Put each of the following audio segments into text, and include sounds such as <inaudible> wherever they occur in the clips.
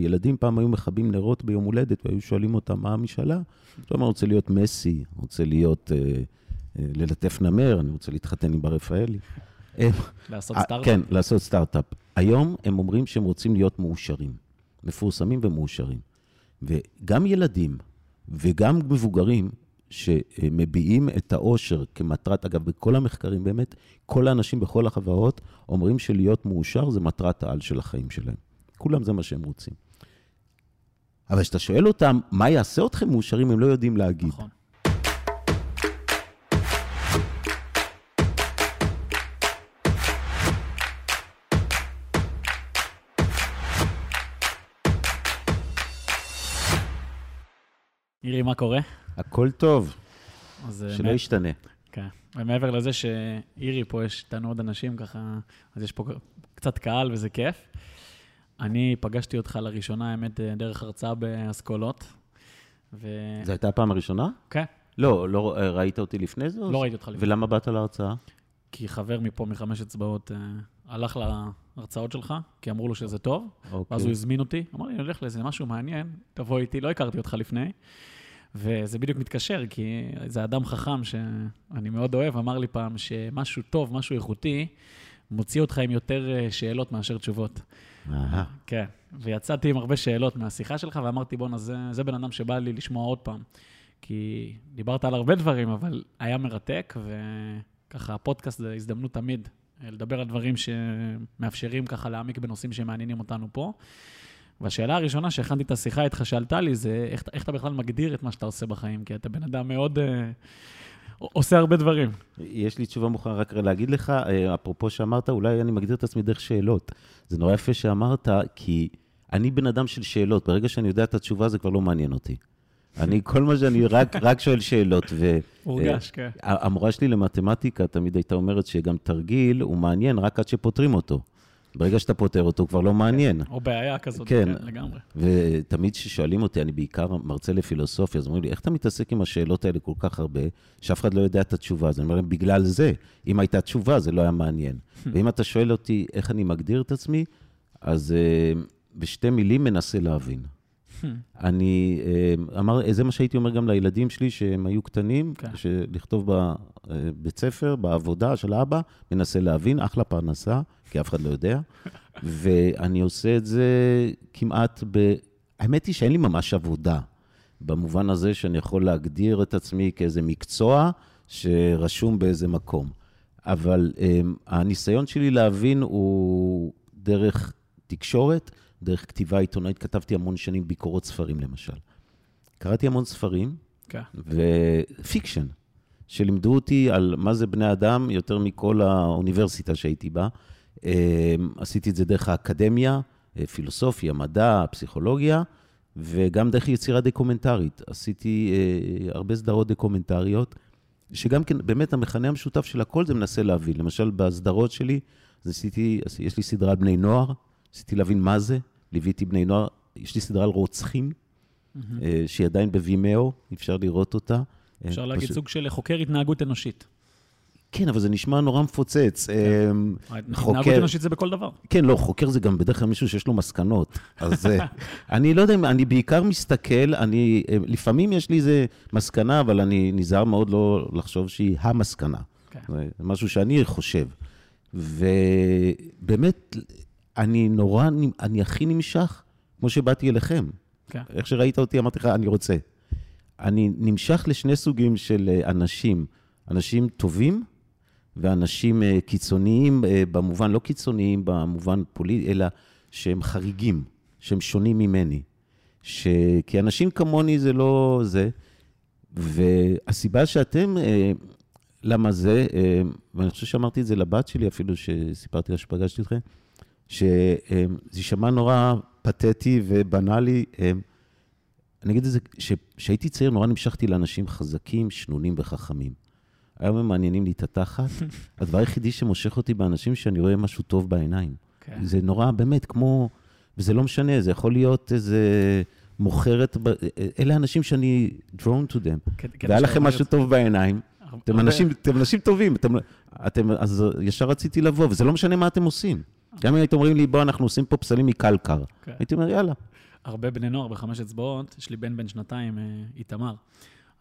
ילדים פעם היו מכבים נרות ביום הולדת והיו שואלים אותם מה המשאלה. עכשיו אני רוצה להיות מסי, רוצה להיות, אה, אה, ללטף נמר, אני רוצה להתחתן עם בר רפאלי. לעשות אה, סטארט-אפ? כן, לעשות סטארט-אפ. היום הם אומרים שהם רוצים להיות מאושרים, מפורסמים ומאושרים. וגם ילדים וגם מבוגרים שמביעים את האושר כמטרת, אגב, בכל המחקרים, באמת, כל האנשים בכל החברות אומרים שלהיות מאושר זה מטרת העל של החיים שלהם. כולם זה מה שהם רוצים. אבל כשאתה שואל אותם, מה יעשה אתכם מאושרים, הם לא יודעים להגיד. נכון. אירי, מה קורה? הכל טוב, אז, אה, שלא מא- ישתנה. כן. ומעבר לזה שאירי פה, יש איתנו עוד אנשים ככה, אז יש פה קצת קהל וזה כיף. אני פגשתי אותך לראשונה, האמת, דרך הרצאה באסכולות. ו... זו הייתה הפעם הראשונה? כן, לא, לא אה, ראית אותי לפני זה? לא ראיתי אותך לפני. ולמה באת להרצאה? כי חבר מפה מחמש אצבעות אה, הלך להרצאות שלך, כי אמרו לו שזה טוב, אוקיי. ואז הוא הזמין אותי, אמר לי, אני הולך לאיזה משהו מעניין, תבוא איתי, לא הכרתי אותך לפני. וזה בדיוק מתקשר, כי זה אדם חכם שאני מאוד אוהב, אמר לי פעם שמשהו טוב, משהו איכותי, מוציא אותך עם יותר אה, שאלות מאשר תשובות. אהה. כן, ויצאתי עם הרבה שאלות מהשיחה שלך, ואמרתי, בואנה, זה, זה בן אדם שבא לי לשמוע עוד פעם. כי דיברת על הרבה דברים, אבל היה מרתק, וככה, הפודקאסט זה הזדמנות תמיד אה, לדבר על דברים שמאפשרים ככה להעמיק בנושאים שמעניינים אותנו פה. והשאלה הראשונה שהכנתי את השיחה איתך שעלתה לי, זה איך, איך אתה בכלל מגדיר את מה שאתה עושה בחיים? כי אתה בן אדם מאוד... אה, עושה הרבה דברים. יש לי תשובה מוכנה רק להגיד לך, אה, אפרופו שאמרת, אולי אני מגדיר את עצמי דרך שאלות. זה נורא יפה שאמרת, כי אני בן אדם של שאלות. ברגע שאני יודע את התשובה, זה כבר לא מעניין אותי. אני, כל מה שאני <laughs> רק, רק שואל שאלות. ו, הורגש, כן. אה, המורה שלי למתמטיקה תמיד הייתה אומרת שגם תרגיל הוא מעניין רק עד שפותרים אותו. ברגע שאתה פותר אותו, הוא כבר לא מעניין. או בעיה כזאת, כן. כן, לגמרי. ותמיד כששואלים אותי, אני בעיקר מרצה לפילוסופיה, אז אומרים לי, איך אתה מתעסק עם השאלות האלה כל כך הרבה, שאף אחד לא יודע את התשובה? אז אני אומר להם, בגלל זה. אם הייתה תשובה, זה לא היה מעניין. <laughs> ואם אתה שואל אותי איך אני מגדיר את עצמי, אז uh, בשתי מילים מנסה להבין. <laughs> אני, uh, אמר, זה מה שהייתי אומר גם לילדים שלי, שהם היו קטנים, כן. לכתוב בבית ספר, בעבודה של אבא, מנסה להבין, אחלה פרנסה, כי אף אחד לא יודע. ואני עושה את זה כמעט ב... האמת היא שאין לי ממש עבודה, במובן הזה שאני יכול להגדיר את עצמי כאיזה מקצוע שרשום באיזה מקום. אבל um, הניסיון שלי להבין הוא דרך תקשורת, דרך כתיבה עיתונאית. כתבתי המון שנים ביקורות ספרים, למשל. קראתי המון ספרים, כן. ו fiction, שלימדו אותי על מה זה בני אדם יותר מכל האוניברסיטה שהייתי בה. אה, עשיתי את זה דרך האקדמיה, אה, פילוסופיה, מדע, פסיכולוגיה, וגם דרך יצירה דוקומנטרית. עשיתי אה, הרבה סדרות דוקומנטריות, שגם כן, באמת המכנה המשותף של הכל זה מנסה להבין. למשל, בסדרות שלי, אז עשיתי, יש לי סדרה על בני נוער, ניסיתי להבין מה זה, ליוויתי בני נוער, יש לי סדרה על רוצחים, אה, שהיא עדיין בווימאו, אפשר לראות אותה. אפשר אה, להגיד פשוט- סוג של חוקר התנהגות אנושית. כן, אבל זה נשמע נורא מפוצץ. אה, התנהגות חוקר, אנושית זה בכל דבר. כן, לא, חוקר זה גם בדרך כלל מישהו שיש לו מסקנות. אז אה, <laughs> אני לא יודע, אני בעיקר מסתכל, אני, אה, לפעמים יש לי איזה מסקנה, אבל אני נזהר מאוד לא לחשוב שהיא המסקנה. כן. זה משהו שאני חושב. ובאמת, אני נורא, אני הכי נמשך, כמו שבאתי אליכם. כן. איך שראית אותי, אמרתי לך, אני רוצה. אני נמשך לשני סוגים של אה, אנשים, אנשים טובים ואנשים אה, קיצוניים, אה, במובן לא קיצוניים, במובן פוליטי, אלא שהם חריגים, שהם שונים ממני. ש... כי אנשים כמוני זה לא זה. והסיבה שאתם, אה, למה זה, ואני חושב שאמרתי את זה לבת שלי אפילו, שסיפרתי לה שפגשתי אתכם, שזה יישמע נורא פתטי ובנאלי. אני אגיד את זה, כשהייתי צעיר נורא נמשכתי לאנשים חזקים, שנונים וחכמים. היום הם מעניינים לי את התחת. <laughs> הדבר היחידי שמושך אותי באנשים, שאני רואה משהו טוב בעיניים. כן. זה נורא, באמת, כמו... וזה לא משנה, זה יכול להיות איזה מוכרת... אלה האנשים שאני drawn to them. והיה לכם משהו טוב בעיניים. אתם אנשים, אתם אנשים טובים, אתם, אתם, אז ישר רציתי לבוא, וזה לא משנה מה אתם עושים. גם אם הייתם אומרים לי, בוא, אנחנו עושים פה פסלים מקלקר. כן. הייתי אומר, יאללה. הרבה בני נוער בחמש אצבעות, יש לי בן בן שנתיים, אה, איתמר.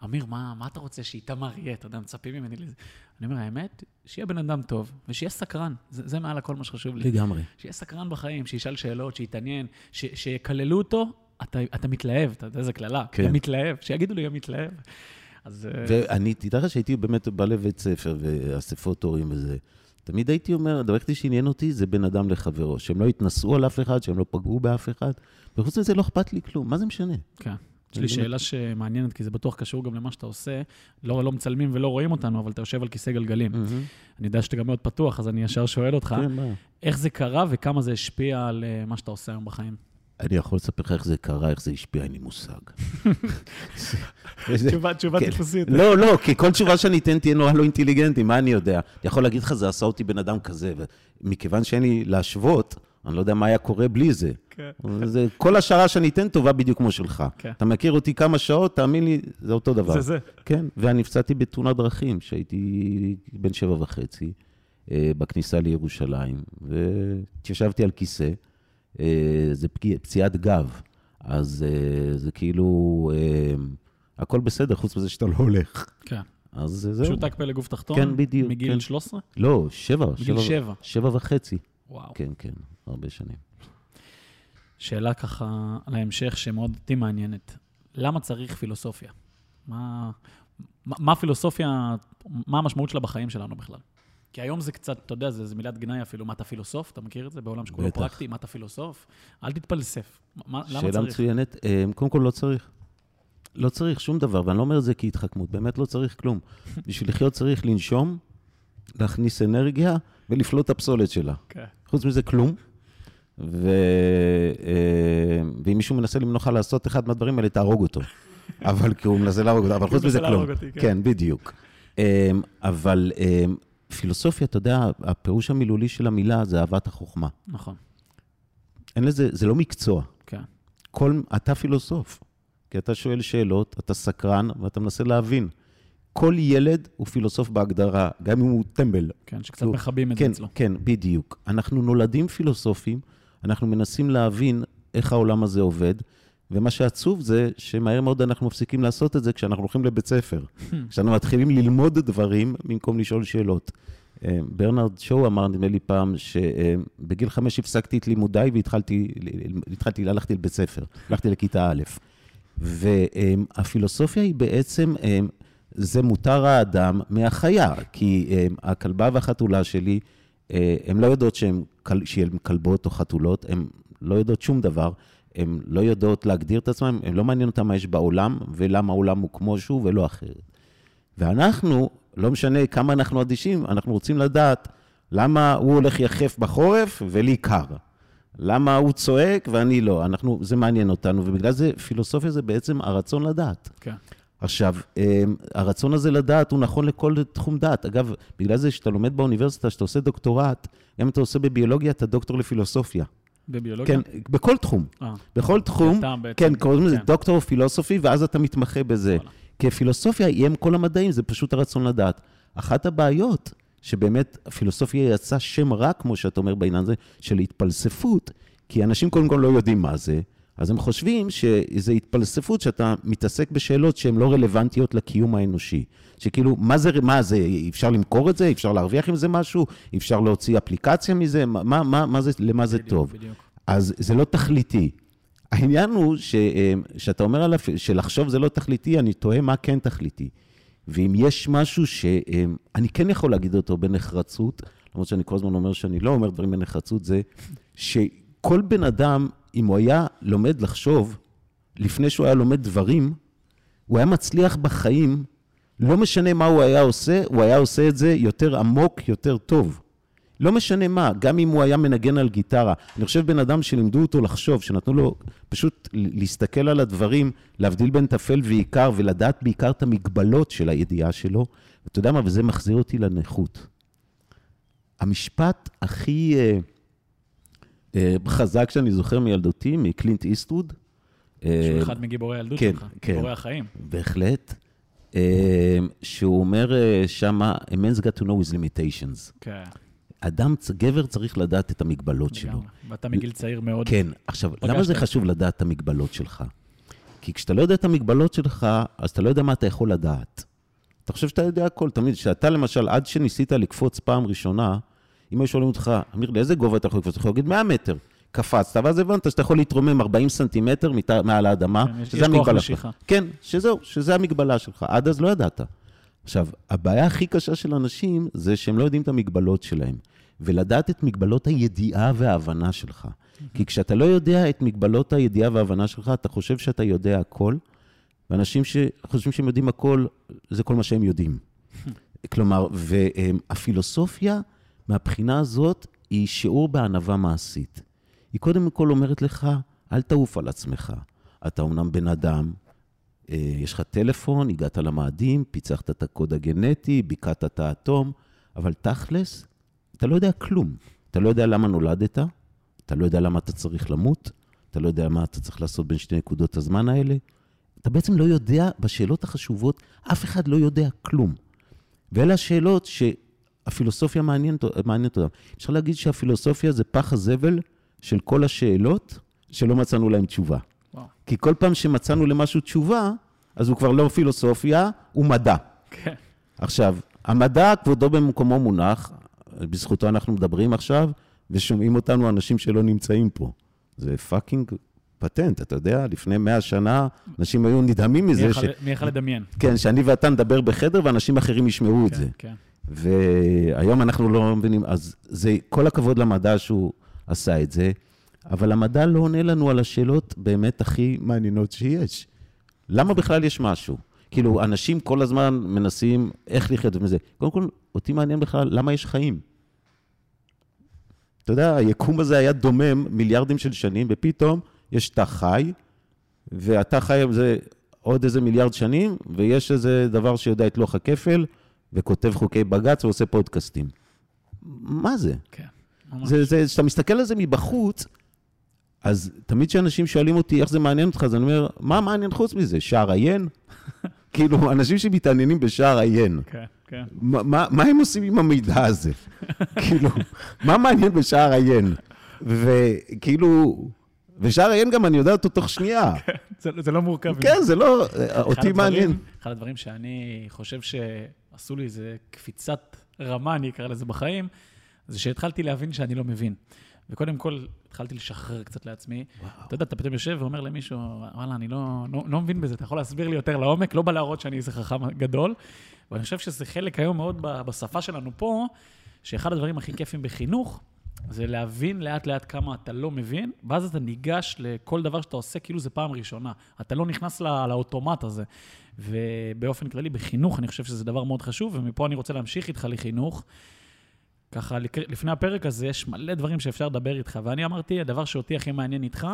אמיר, מה, מה אתה רוצה שאיתמר יהיה? אתה יודע, מצפים ממני לזה. אני אומר, האמת, שיהיה בן אדם טוב, ושיהיה סקרן. זה, זה מעל הכל מה שחשוב לי. לגמרי. שיהיה סקרן בחיים, שישאל שאלות, שיתעניין, ש, שיקללו אותו, אתה, אתה מתלהב, אתה יודע איזה קללה. כן. גם מתלהב, שיגידו לי גם מתלהב. אז... אה, ואני, תדע לך שהייתי באמת בא לבית ספר ואספות הורים וזה. תמיד הייתי אומר, הדבר היחידי שעניין אותי זה בין אדם לחברו, שהם לא יתנסו על אף אחד, שהם לא פגעו באף אחד, וחוץ מזה לא אכפת לי כלום, מה זה משנה? כן. יש לי שאלה שמעניינת, כי זה בטוח קשור גם למה שאתה עושה. לא, לא מצלמים ולא רואים אותנו, אבל אתה יושב על כיסא גלגלים. אני יודע שאתה גם מאוד פתוח, אז אני ישר שואל אותך, כן? איך זה קרה וכמה זה השפיע על אה, מה שאתה עושה היום בחיים? אני יכול לספר לך איך זה קרה, איך זה השפיע, אין לי מושג. <laughs> תשובה, תשובה כן. טיפוסית. לא, לא, כי כל תשובה שאני אתן תהיה נורא לא אינטליגנטית, מה אני יודע? אני יכול להגיד לך, זה עשה אותי בן אדם כזה, ומכיוון שאין לי להשוות, אני לא יודע מה היה קורה בלי זה. כן. זה, כל השערה שאני אתן טובה בדיוק כמו שלך. כן. אתה מכיר אותי כמה שעות, תאמין לי, זה אותו דבר. זה זה. כן, ואני נפצעתי בתאונת דרכים, שהייתי בן שבע וחצי, אה, בכניסה לירושלים, והתיישבתי על כיסא, אה, זה פגיע, פציעת גב, אז אה, זה כאילו, אה, הכל בסדר, חוץ מזה שאתה לא הולך. כן. אז זהו. פשוט רק לגוף תחתון? כן, בדיוק, מגיל כן. 13? לא, שבע. בגיל שבע. שבע וחצי. וואו. כן, כן, הרבה שנים. שאלה ככה על ההמשך, שמאוד אותי מעניינת. למה צריך פילוסופיה? מה, מה, מה הפילוסופיה, מה המשמעות שלה בחיים שלנו בכלל? כי היום זה קצת, אתה יודע, זה, זה מילת גנאי אפילו, מה אתה פילוסוף? אתה מכיר את זה בעולם שכולו בטח. פרקטי? מה אתה פילוסוף? אל תתפלסף. מה, למה שאלה צריך? מצוינת. אה, קודם כל, לא צריך. לא צריך שום דבר, ואני לא אומר את זה כהתחכמות, באמת לא צריך כלום. <laughs> בשביל לחיות צריך לנשום, להכניס אנרגיה ולפלוט את הפסולת שלה. כן. חוץ מזה, כלום. ו... אה, ואם מישהו מנסה למנוע לך לעשות אחד מהדברים האלה, תהרוג אותו. <laughs> אבל כי הוא מנסה להרוג אותו, אבל חוץ מזה כלום. אותי, כן. כן, בדיוק. אה, אבל אה, פילוסופיה, אתה יודע, הפירוש המילולי של המילה זה אהבת החוכמה. נכון, אין לזה, זה לא מקצוע. כן. כל, אתה פילוסוף, כי אתה שואל שאלות, אתה סקרן ואתה מנסה להבין. כל ילד הוא פילוסוף בהגדרה, גם אם הוא טמבל. כן, שקצת כאילו, מכבים את זה כן, אצלו. כן, בדיוק. אנחנו נולדים פילוסופים, אנחנו מנסים להבין איך העולם הזה עובד, ומה שעצוב זה שמהר מאוד אנחנו מפסיקים לעשות את זה כשאנחנו הולכים לבית ספר. <laughs> כשאנחנו מתחילים ללמוד דברים במקום לשאול שאלות. אה, ברנרד שואו אמר, נדמה לי פעם, שבגיל חמש הפסקתי את לימודיי והתחלתי, התחלתי, הלכתי לבית ספר, הלכתי לכיתה א'. והפילוסופיה היא בעצם, אה, זה מותר האדם מהחיה, כי אה, הכלבה והחתולה שלי, הן לא יודעות שהן שהן כלבות או חתולות, הן לא יודעות שום דבר, הן לא יודעות להגדיר את עצמן, הן לא מעניין אותן מה יש בעולם, ולמה העולם הוא כמו שהוא ולא אחרת. ואנחנו, לא משנה כמה אנחנו אדישים, אנחנו רוצים לדעת למה הוא הולך יחף בחורף ולי קר. למה הוא צועק ואני לא. אנחנו, זה מעניין אותנו, ובגלל זה פילוסופיה זה בעצם הרצון לדעת. כן. עכשיו, אמ, הרצון הזה לדעת הוא נכון לכל תחום דעת. אגב, בגלל זה שאתה לומד באוניברסיטה, שאתה עושה דוקטורט, גם אם אתה עושה בביולוגיה, אתה דוקטור לפילוסופיה. בביולוגיה? כן, בכל תחום. אה, בכל תחום, כן, קוראים לזה כן. דוקטור פילוסופי, ואז אתה מתמחה בזה. וואלה. כי פילוסופיה היא אם כל המדעים, זה פשוט הרצון לדעת. אחת הבעיות, שבאמת הפילוסופיה יצאה שם רע, כמו שאתה אומר בעניין הזה, של התפלספות, כי אנשים קודם כל לא יודעים מה זה, אז הם חושבים שזה התפלספות שאתה מתעסק בשאלות שהן לא רלוונטיות לקיום האנושי. שכאילו, מה זה, מה זה, אפשר למכור את זה? אפשר להרוויח עם זה משהו? אפשר להוציא אפליקציה מזה? מה, מה, מה זה, למה זה בדיוק, טוב? בדיוק. אז זה לא תכליתי. העניין הוא ש, שאתה אומר עליו שלחשוב זה לא תכליתי, אני תוהה מה כן תכליתי. ואם יש משהו שאני כן יכול להגיד אותו בנחרצות, למרות שאני כל הזמן אומר שאני לא אומר דברים בנחרצות, זה שכל בן אדם, אם הוא היה לומד לחשוב, לפני שהוא היה לומד דברים, הוא היה מצליח בחיים, לא משנה מה הוא היה עושה, הוא היה עושה את זה יותר עמוק, יותר טוב. לא משנה מה, גם אם הוא היה מנגן על גיטרה. אני חושב בן אדם שלימדו אותו לחשוב, שנתנו לו פשוט להסתכל על הדברים, להבדיל בין טפל ועיקר, ולדעת בעיקר את המגבלות של הידיעה שלו. אתה יודע מה, וזה מחזיר אותי לנכות. המשפט הכי אה, חזק שאני זוכר מילדותי, מקלינט איסטווד, אה, שהוא אחד מגיבורי הילדות כן, שלך, כן. גיבורי החיים. בהחלט, אה, שהוא אומר אה, שמה, a man's got to know his limitations. כן. אדם, גבר צריך לדעת את המגבלות שלו. ואתה מגיל צעיר מאוד. כן, עכשיו, למה זה את. חשוב לדעת את המגבלות שלך? כי כשאתה לא יודע את המגבלות שלך, אז אתה לא יודע מה אתה יכול לדעת. אתה חושב שאתה יודע הכל, תמיד, כשאתה למשל, עד שניסית לקפוץ פעם ראשונה, אם היו שואלים אותך, אמיר, לאיזה גובה אתה יכול לקפוץ? אתה יכול להגיד 100 מטר. קפצת, ואז הבנת שאתה יכול להתרומם 40 סנטימטר מעל האדמה, כן, שזה המגבלה. שלך. כן, שזהו, שזה המגבלה שלך. עד אז לא ידעת. עכשיו, הבעיה הכי קשה של אנשים זה שהם לא יודעים את המגבלות שלהם. ולדעת את מגבלות הידיעה וההבנה שלך. כי כשאתה לא יודע את מגבלות הידיעה וההבנה שלך, אתה חושב שאתה יודע הכל, ואנשים שחושבים שהם יודעים הכל, זה כל מה שהם יודעים. <laughs> כלומר, והפילוסופיה, מהבחינה הזאת, היא שיעור בענווה מעשית. היא קודם כל אומרת לך, אל תעוף על עצמך. אתה אומנם בן אדם, אה, יש לך טלפון, הגעת למאדים, פיצחת את הקוד הגנטי, ביקעת את האטום, אבל תכלס, אתה לא יודע כלום. אתה לא יודע למה נולדת, אתה לא יודע למה אתה צריך למות, אתה לא יודע מה אתה צריך לעשות בין שתי נקודות הזמן האלה. אתה בעצם לא יודע, בשאלות החשובות, אף אחד לא יודע כלום. ואלה השאלות שהפילוסופיה מעניינת, מעניינת אותם. אפשר להגיד שהפילוסופיה זה פח הזבל של כל השאלות שלא מצאנו להן תשובה. וואו. כי כל פעם שמצאנו למשהו תשובה, אז הוא כבר לא פילוסופיה, הוא מדע. כן. עכשיו, המדע, כבודו במקומו מונח, בזכותו אנחנו מדברים עכשיו, ושומעים אותנו אנשים שלא נמצאים פה. זה fucking פטנט, אתה יודע, לפני מאה שנה אנשים היו נדהמים מי מזה, ש... מי יכול לדמיין? כן, שאני ואתה נדבר בחדר ואנשים אחרים ישמעו את כן, זה. כן. והיום אנחנו לא מבינים, אז זה כל הכבוד למדע שהוא עשה את זה, אבל המדע לא עונה לנו על השאלות באמת הכי מעניינות שיש. למה בכלל יש משהו? כאילו, אנשים כל הזמן מנסים איך לחיות מזה. קודם כל, אותי מעניין בכלל, למה יש חיים? אתה יודע, היקום הזה היה דומם מיליארדים של שנים, ופתאום יש תא חי, והתא חי זה עוד איזה מיליארד שנים, ויש איזה דבר שיודע את לוח הכפל, וכותב חוקי בג"ץ ועושה פודקאסטים. מה זה? כן. ממש. כשאתה מסתכל על זה מבחוץ, אז תמיד כשאנשים שואלים אותי איך זה מעניין אותך, אז אני אומר, מה מעניין חוץ מזה? שער עיין? <laughs> כאילו, אנשים שמתעניינים בשער עיין, כן, כן. מה, הם עושים עם המידע הזה? <laughs> כאילו, מה מעניין בשער עיין? וכאילו, ושער עיין גם אני יודע אותו תוך שנייה. <laughs> זה זה לא מורכב. כן, זה לא, אחד אותי מעניין. אחד הדברים שאני חושב שעשו לי איזה קפיצת רמה, אני אקרא לזה בחיים, זה שהתחלתי להבין שאני לא מבין. וקודם כל, התחלתי לשחרר קצת לעצמי. אתה יודע, אתה פתאום יושב ואומר למישהו, וואלה, אני לא, לא, לא מבין בזה, אתה יכול להסביר לי יותר לעומק? לא בא להראות שאני איזה חכם גדול. ואני חושב שזה חלק היום מאוד בשפה שלנו פה, שאחד הדברים הכי כיפים בחינוך, זה להבין לאט-לאט כמה אתה לא מבין, ואז אתה ניגש לכל דבר שאתה עושה כאילו זה פעם ראשונה. אתה לא נכנס לא, לאוטומט הזה. ובאופן כללי, בחינוך אני חושב שזה דבר מאוד חשוב, ומפה אני רוצה להמשיך איתך לחינוך. ככה, לפני הפרק הזה יש מלא דברים שאפשר לדבר איתך, ואני אמרתי, הדבר שאותי הכי מעניין איתך,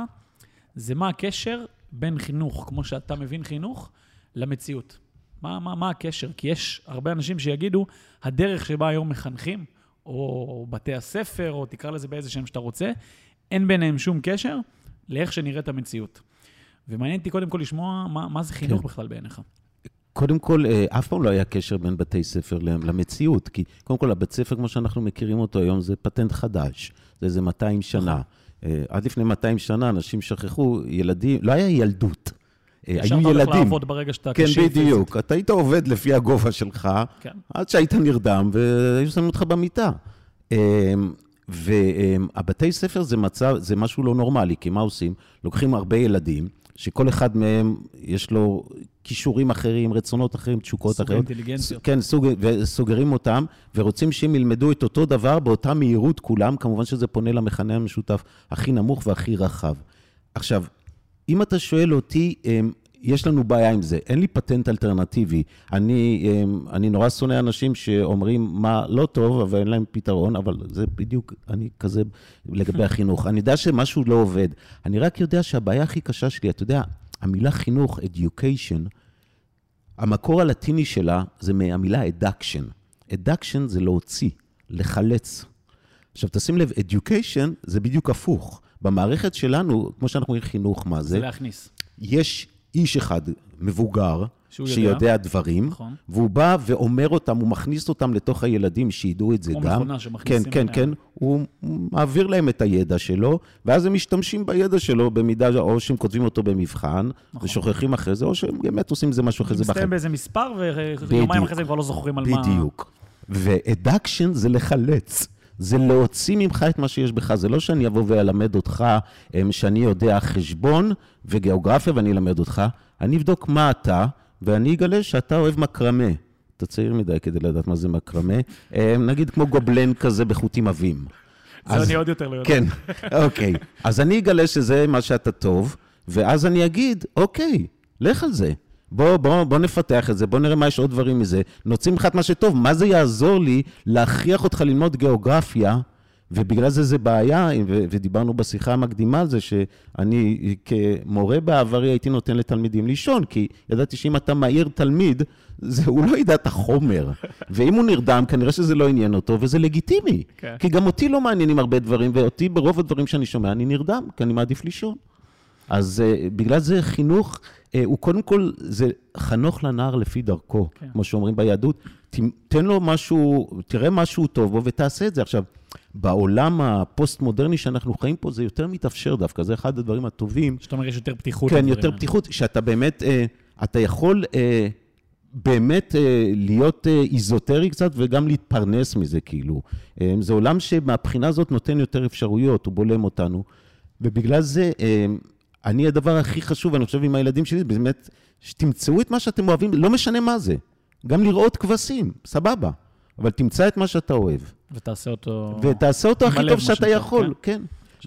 זה מה הקשר בין חינוך, כמו שאתה מבין חינוך, למציאות. מה, מה, מה הקשר? כי יש הרבה אנשים שיגידו, הדרך שבה היום מחנכים, או בתי הספר, או תקרא לזה באיזה שם שאתה רוצה, אין ביניהם שום קשר לאיך שנראית המציאות. ומעניין אותי קודם כל לשמוע מה, מה זה חינוך כן. בכלל בעיניך. קודם כל, אה, אף פעם לא היה קשר בין בתי ספר למציאות, כי קודם כל, הבית ספר, כמו שאנחנו מכירים אותו היום, זה פטנט חדש. זה איזה 200 שנה. אה, עד לפני 200 שנה אנשים שכחו, ילדים, לא היה ילדות. אה, אפשר היו הולך ילדים. לעבוד ברגע שאתה כן, כשיר פיזית. בדיוק. אתה היית עובד לפי הגובה שלך, כן. עד שהיית נרדם, והיו שמים אותך במיטה. והבתי ספר זה מצב, זה משהו לא נורמלי, כי מה עושים? לוקחים הרבה ילדים, שכל אחד מהם יש לו כישורים אחרים, רצונות אחרים, תשוקות סוג אחרות. אינטליגנציות. כן, סוג, וסוגרים אותם, ורוצים שהם ילמדו את אותו דבר באותה מהירות כולם, כמובן שזה פונה למכנה המשותף הכי נמוך והכי רחב. עכשיו, אם אתה שואל אותי, אמ, יש לנו בעיה עם זה, אין לי פטנט אלטרנטיבי. אני, אמ, אני נורא שונא אנשים שאומרים מה לא טוב, אבל אין להם פתרון, אבל זה בדיוק, אני כזה לגבי החינוך. אני יודע שמשהו לא עובד. אני רק יודע שהבעיה הכי קשה שלי, אתה יודע, המילה חינוך, education, המקור הלטיני שלה זה מהמילה eduction. eduction זה להוציא, לחלץ. עכשיו, תשים לב, education זה בדיוק הפוך. במערכת שלנו, כמו שאנחנו רואים חינוך, מה זה זה? להכניס. יש איש אחד מבוגר, שהוא יודע. שיודע דברים, נכון. והוא בא ואומר אותם, הוא מכניס אותם לתוך הילדים, שידעו את זה כמו גם. מכונה שמכניסים כן, כן. כן. הוא מעביר להם את הידע שלו, ואז הם משתמשים בידע שלו במידה, או שהם כותבים אותו במבחן, נכון. ושוכחים אחרי זה, או שהם באמת עושים עם זה משהו אחרי זה בחיים. מסתיים באיזה מספר, ויומיים בדיוק. אחרי זה הם כבר לא זוכרים על מה... בדיוק. ואדקשן זה לחלץ. זה להוציא ממך את מה שיש בך. זה לא שאני אבוא ואלמד אותך אמ, שאני יודע חשבון וגיאוגרפיה ואני אלמד אותך. אני אבדוק מה אתה, ואני אגלה שאתה אוהב מקרמה. אתה צעיר מדי כדי לדעת מה זה מקרמה. אמ, נגיד כמו גובלן כזה בחוטים עבים. זה אז- אני עוד יותר לא יודע. כן, אוקיי. אז אני אגלה שזה מה שאתה טוב, ואז אני אגיד, אוקיי, לך על זה. בוא, בוא, בוא נפתח את זה, בוא נראה מה יש עוד דברים מזה. נוציא ממך את מה שטוב. מה זה יעזור לי להכריח אותך ללמוד גיאוגרפיה, ובגלל זה זה בעיה, ו- ודיברנו בשיחה המקדימה על זה, שאני כמורה בעברי הייתי נותן לתלמידים לישון, כי ידעתי שאם אתה מעיר תלמיד, זה, הוא לא ידע את החומר. <laughs> ואם הוא נרדם, כנראה שזה לא עניין אותו, וזה לגיטימי. כן. כי גם אותי לא מעניינים הרבה דברים, ואותי ברוב הדברים שאני שומע, אני נרדם, כי אני מעדיף לישון. אז uh, בגלל זה חינוך, uh, הוא קודם כל, זה חנוך לנער לפי דרכו, כן. כמו שאומרים ביהדות. ת- תן לו משהו, תראה משהו טוב בו ותעשה את זה. עכשיו, בעולם הפוסט-מודרני שאנחנו חיים פה, זה יותר מתאפשר דווקא, זה אחד הדברים הטובים. זאת אומרת, יש יותר פתיחות. כן, יותר. פתיחות, שאתה באמת, אה, אתה יכול אה, באמת אה, להיות אה, איזוטרי קצת וגם להתפרנס מזה, כאילו. אה, זה עולם שמבחינה הזאת נותן יותר אפשרויות, הוא בולם אותנו. ובגלל זה, אה, אני, הדבר הכי חשוב, אני חושב עם הילדים שלי, באמת, שתמצאו את מה שאתם אוהבים, לא משנה מה זה. גם לראות כבשים, סבבה. אבל תמצא את מה שאתה אוהב. ותעשה אותו... ותעשה אותו הכי טוב שאתה יכול, כן.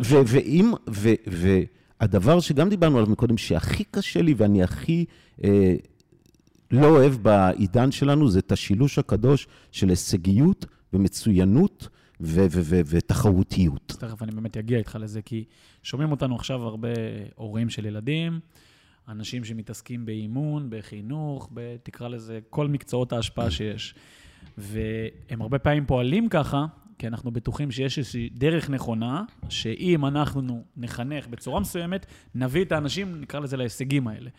ו- ואם, והדבר שגם דיברנו עליו מקודם, שהכי קשה לי ואני הכי אה, לא אוהב בעידן שלנו, זה את השילוש הקדוש של הישגיות ומצוינות ותחרותיות. תכף אני באמת אגיע איתך לזה, כי שומעים אותנו עכשיו הרבה הורים של ילדים, אנשים שמתעסקים באימון, בחינוך, תקרא לזה כל מקצועות ההשפעה שיש. והם הרבה פעמים פועלים ככה, כי אנחנו בטוחים שיש איזושהי דרך נכונה, שאם אנחנו נחנך בצורה מסוימת, נביא את האנשים, נקרא לזה, להישגים האלה.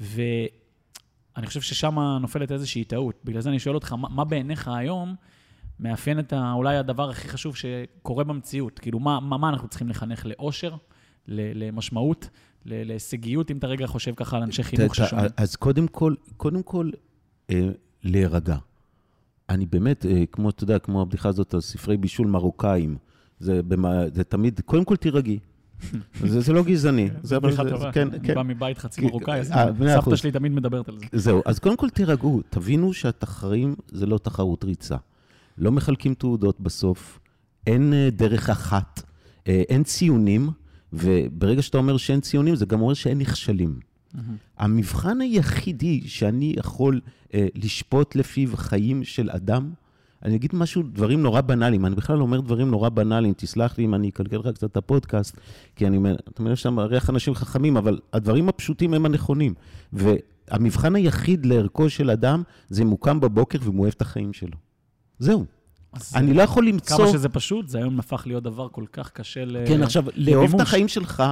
ואני חושב ששם נופלת איזושהי טעות. בגלל זה אני שואל אותך, מה, מה בעיניך היום מאפיין את ה, אולי הדבר הכי חשוב שקורה במציאות? כאילו, מה, מה, מה אנחנו צריכים לחנך? לאושר? ל- למשמעות? ל- להישגיות, אם אתה רגע חושב ככה על אנשי חינוך ששומעים. אז קודם כל, קודם כל, אה, להירגע. אני באמת, אה, כמו, אתה יודע, כמו הבדיחה הזאת על ספרי בישול מרוקאים, זה, במה, זה תמיד, קודם כל תירגעי. <laughs> זה, זה לא גזעני. זה, אבל בדיחה זה- טובה. כן, אני כן. בא מבית חצי מרוקאי, אז אה, מאה סבתא. שלי תמיד מדברת על זה. זהו, אז קודם כל תירגעו, תבינו שהתחרים זה לא תחרות ריצה. לא מחלקים תעודות בסוף, אין אה, דרך אחת, אה, אין ציונים, וברגע שאתה אומר שאין ציונים, זה גם אומר שאין נכשלים. המבחן היחידי שאני יכול אה, לשפוט לפיו חיים של אדם, אני אגיד משהו, דברים נורא בנאליים, אני בכלל אומר דברים נורא בנאליים, תסלח לי אם אני אקלקל לך קצת את הפודקאסט, כי אני, אומר- אתה מבין שם ריח אנשים חכמים, אבל הדברים הפשוטים הם הנכונים. והמבחן היחיד לערכו של אדם, זה אם הוא קם בבוקר והוא אוהב את החיים שלו. זהו. אני לא יכול למצוא... כמה שזה פשוט, זה היום הפך להיות דבר כל כך קשה ל... כן, עכשיו, לאהוב את. החיים שלך,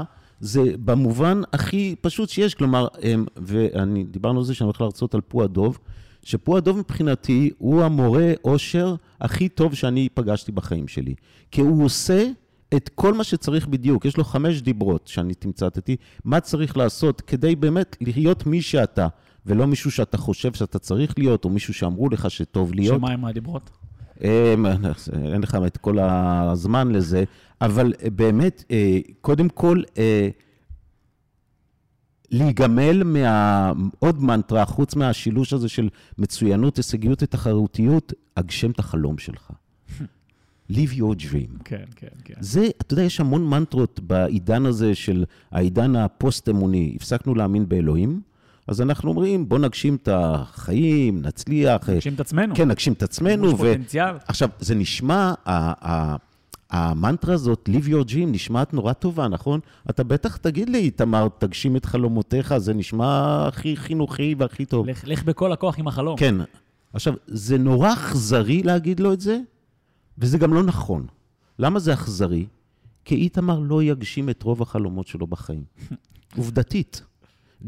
זה במובן הכי פשוט שיש. כלומר, הם, ואני, דיברנו על זה שאני הולך להרצות על פו הדוב, שפו הדוב מבחינתי הוא המורה אושר הכי טוב שאני פגשתי בחיים שלי. כי הוא עושה את כל מה שצריך בדיוק. יש לו חמש דיברות שאני תמצתתי, מה צריך לעשות כדי באמת להיות מי שאתה, ולא מישהו שאתה חושב שאתה צריך להיות, או מישהו שאמרו לך שטוב להיות. שמה הם הדיברות? אמ, אין לך את כל הזמן לזה, אבל באמת, אה, קודם כל, אה, להיגמל מעוד מנטרה, חוץ מהשילוש הזה של מצוינות, הישגיות ותחרותיות, הגשם את החלום שלך. <laughs> live your dream. כן, כן, כן. זה, אתה יודע, יש המון מנטרות בעידן הזה של העידן הפוסט-אמוני. הפסקנו להאמין באלוהים, אז אנחנו אומרים, בוא נגשים את החיים, נצליח. נגשים את עצמנו. כן, נגשים את עצמנו. מימוש ו- פוטנציאל. עכשיו, זה נשמע, המנטרה הזאת, live your dream, נשמעת נורא טובה, נכון? אתה בטח תגיד לי, איתמר, תגשים את חלומותיך, זה נשמע הכי חינוכי והכי טוב. לך, לך בכל הכוח עם החלום. כן. עכשיו, זה נורא אכזרי להגיד לו את זה, וזה גם לא נכון. למה זה אכזרי? כי איתמר לא יגשים את רוב החלומות שלו בחיים. <laughs> עובדתית.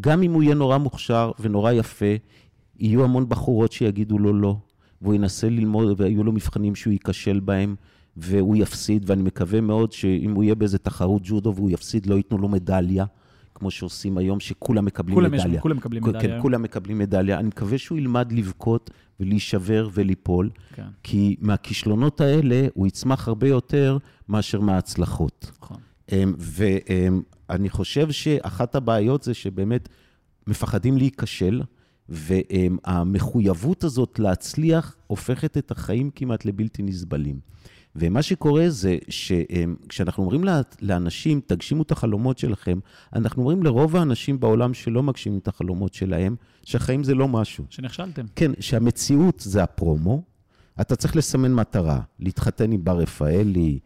גם אם הוא יהיה נורא מוכשר ונורא יפה, יהיו המון בחורות שיגידו לו לא, והוא ינסה ללמוד, ויהיו לו מבחנים שהוא ייכשל בהם, והוא יפסיד, ואני מקווה מאוד שאם הוא יהיה באיזה תחרות ג'ודו והוא יפסיד, לא ייתנו לו מדליה, כמו שעושים היום, שכולם מקבלים כולם יש- מדליה. כולם מקבלים כן, מדליה. כן, כולם מקבלים מדליה. אני מקווה שהוא ילמד לבכות ולהישבר וליפול, כן, כי מהכישלונות האלה הוא יצמח הרבה יותר מאשר מההצלחות. נכון. אמ, ואני חושב שאחת הבעיות זה שבאמת מפחדים להיכשל, והמחויבות הזאת להצליח הופכת את החיים כמעט לבלתי נסבלים. ומה שקורה זה שכשאנחנו אומרים לאנשים, תגשימו את החלומות שלכם, אנחנו אומרים לרוב האנשים בעולם שלא מגשימים את החלומות שלהם, שהחיים זה לא משהו. שנכשלתם. כן, שהמציאות זה הפרומו, אתה צריך לסמן מטרה, להתחתן עם בר רפאלי,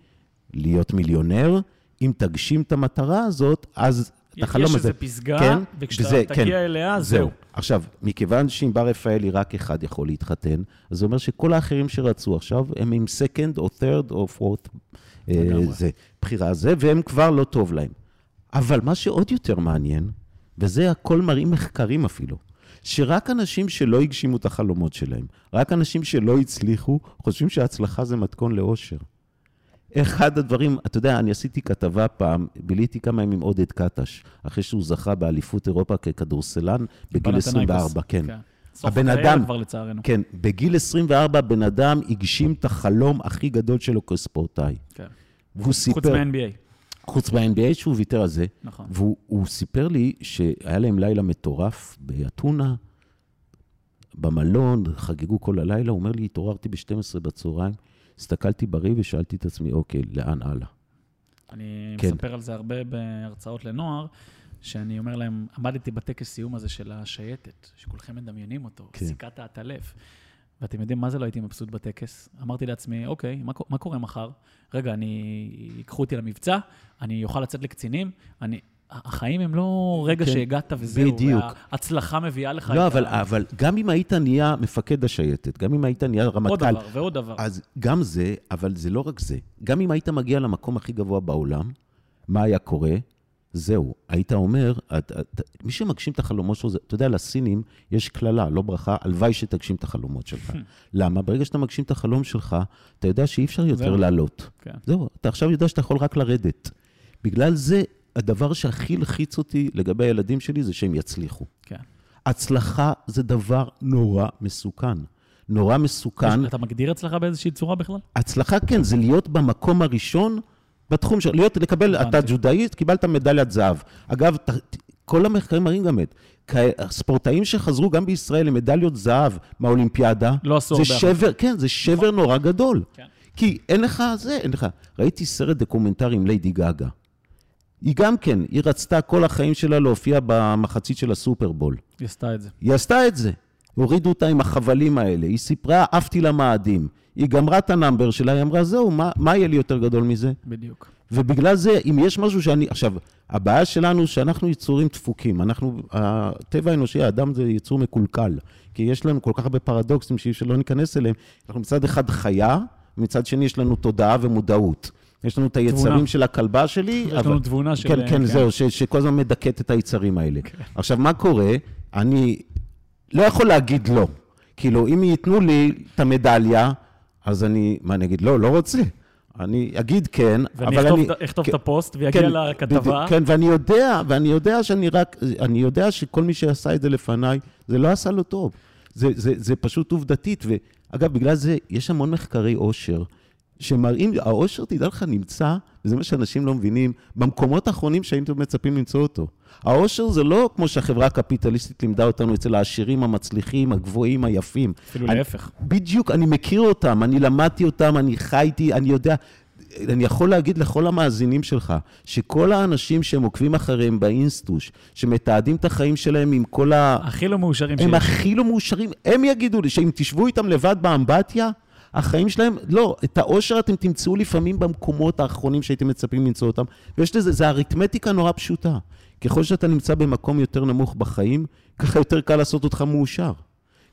להיות מיליונר, אם תגשים את המטרה הזאת, אז את החלום יש הזה... איזו פסגה, כן, וכשאתה וזה- תגיע כן, אליה, זהו. עכשיו, מכיוון שעם בר רפאלי רק אחד יכול להתחתן, אז זה אומר שכל האחרים שרצו עכשיו, הם עם second או third או fourth, אה. זה, בחירה זה, והם כבר לא טוב להם. אבל מה שעוד יותר מעניין, וזה הכל מראים מחקרים אפילו, שרק אנשים שלא הגשימו את החלומות שלהם, רק אנשים שלא הצליחו, חושבים שהצלחה זה מתכון לאושר. אחד הדברים, אתה יודע, אני עשיתי כתבה פעם, ביליתי כמה ימים עם עודד קטש, אחרי שהוא זכה באליפות אירופה ככדורסלן בגיל פנתנייקוס. 24, כן. סוף הבן אדם- כבר לצערנו. כן, בגיל 24 בן אדם הגשים את החלום הכי גדול שלו כספורטאי. כן. והוא סיפר... חוץ מה-NBA. חוץ מה-NBA שהוא ויתר על זה. נכון. והוא הוא סיפר לי שהיה להם לילה מטורף באתונה, במלון, חגגו כל הלילה. הוא אומר לי, התעוררתי ב-12 בצהריים, הסתכלתי בראי ושאלתי את עצמי, אוקיי, לאן הלאה? אני כן. מספר על זה הרבה בהרצאות לנוער, שאני אומר להם, עמדתי בטקס סיום הזה של השייטת, שכולכם מדמיינים אותו, כן. סיכת העטלף. ואתם יודעים מה זה לא הייתי מבסוט בטקס? אמרתי לעצמי, אוקיי, מה, מה קורה מחר? רגע, אני... ייקחו אותי למבצע, אני אוכל לצאת לקצינים, אני... החיים הם לא רגע כן, שהגעת וזהו, בדיוק. וההצלחה מביאה לך לא, את אבל, ה... אבל גם אם היית נהיה מפקד השייטת, גם אם היית נהיה עוד רמטכ"ל, דבר ועוד דבר. אז גם זה, אבל זה לא רק זה. גם אם היית מגיע למקום הכי גבוה בעולם, מה היה קורה? זהו, היית אומר, את, את, מי שמגשים את החלומות שלו, זה, אתה יודע, לסינים יש קללה, לא ברכה, הלוואי שתגשים את החלומות שלך. <laughs> למה? ברגע שאתה מגשים את החלום שלך, אתה יודע שאי אפשר יותר. לעלות. כן. זהו, אתה עכשיו יודע שאתה יכול רק לרדת. בגלל זה, הדבר שהכי לחיץ אותי לגבי הילדים שלי זה שהם יצליחו. כן. הצלחה זה דבר נורא מסוכן. נורא מסוכן. אתה מגדיר אצלך באיזושהי צורה בכלל? הצלחה, כן, זה להיות במקום הראשון בתחום של... להיות, לקבל. אתה ג'ודאיסט, קיבלת מדליית זהב. אגב, ת, כל המחקרים מראים גם את... כ- ספורטאים שחזרו גם בישראל למדליות זהב מהאולימפיאדה, לא עשו זה הרבה שבר, כן, זה שבר נורא גדול. כן. כי אין לך זה, אין לך. ראיתי סרט דוקומנטרי עם ליידי גאגה. היא גם כן, היא רצתה כל החיים שלה להופיע במחצית של הסופרבול. היא עשתה את זה. היא עשתה את זה. הורידו אותה עם החבלים האלה. היא סיפרה, עפתי למאדים. היא גמרה את ה number שלה, היא אמרה, זהו, מה, מה יהיה לי יותר גדול מזה? בדיוק. ובגלל זה, אם יש משהו שאני... עכשיו, הבעיה שלנו שאנחנו יצורים דפוקים. אנחנו, הטבע האנושי, האדם זה יצור מקולקל. כי יש לנו כל כך הרבה פרדוקסים שאי אפשר לא ניכנס אליהם. אנחנו מצד אחד חיה, ומצד שני יש לנו תודעה ומודעות. יש לנו את היצרים תבונה. של הכלבה שלי. יש לנו תבונה של... כן, כן, כן. זהו, ש, שכל הזמן מדכאת את היצרים האלה. עכשיו, מה קורה? אני לא יכול להגיד לא. כאילו, אם ייתנו לי את המדליה, אז אני, מה אני אגיד? לא, לא רוצה. אני אגיד כן, ואני אבל אני... את- אכתוב כן, את הפוסט ויגיע כן, לכתבה. כן, ואני יודע, ואני יודע שאני רק, אני יודע שכל מי שעשה את זה לפניי, זה לא עשה לו טוב. זה, זה, זה פשוט עובדתית. ואגב, בגלל זה יש המון מחקרי עושר, שמראים, העושר, תדע לך, נמצא, וזה מה שאנשים לא מבינים, במקומות האחרונים שהייתם מצפים למצוא אותו. העושר זה לא כמו שהחברה הקפיטליסטית לימדה אותנו אצל העשירים, המצליחים, הגבוהים, היפים. אפילו אני- להפך. בדיוק, אני מכיר אותם, אני למדתי אותם, אני חייתי, אני יודע. אני יכול להגיד לכל המאזינים שלך, שכל האנשים שהם עוקבים אחריהם באינסטוש, שמתעדים את החיים שלהם עם כל ה... הכי לא מאושרים הם שיש. הכי לא מאושרים, הם יגידו לי שאם תשבו איתם לבד באמבטיה, החיים שלהם, לא, את האושר אתם תמצאו לפעמים במקומות האחרונים שהייתם מצפים למצוא אותם, ויש לזה, זה אריתמטיקה נורא פשוטה. ככל שאתה נמצא במקום יותר נמוך בחיים, ככה יותר קל לעשות אותך מאושר.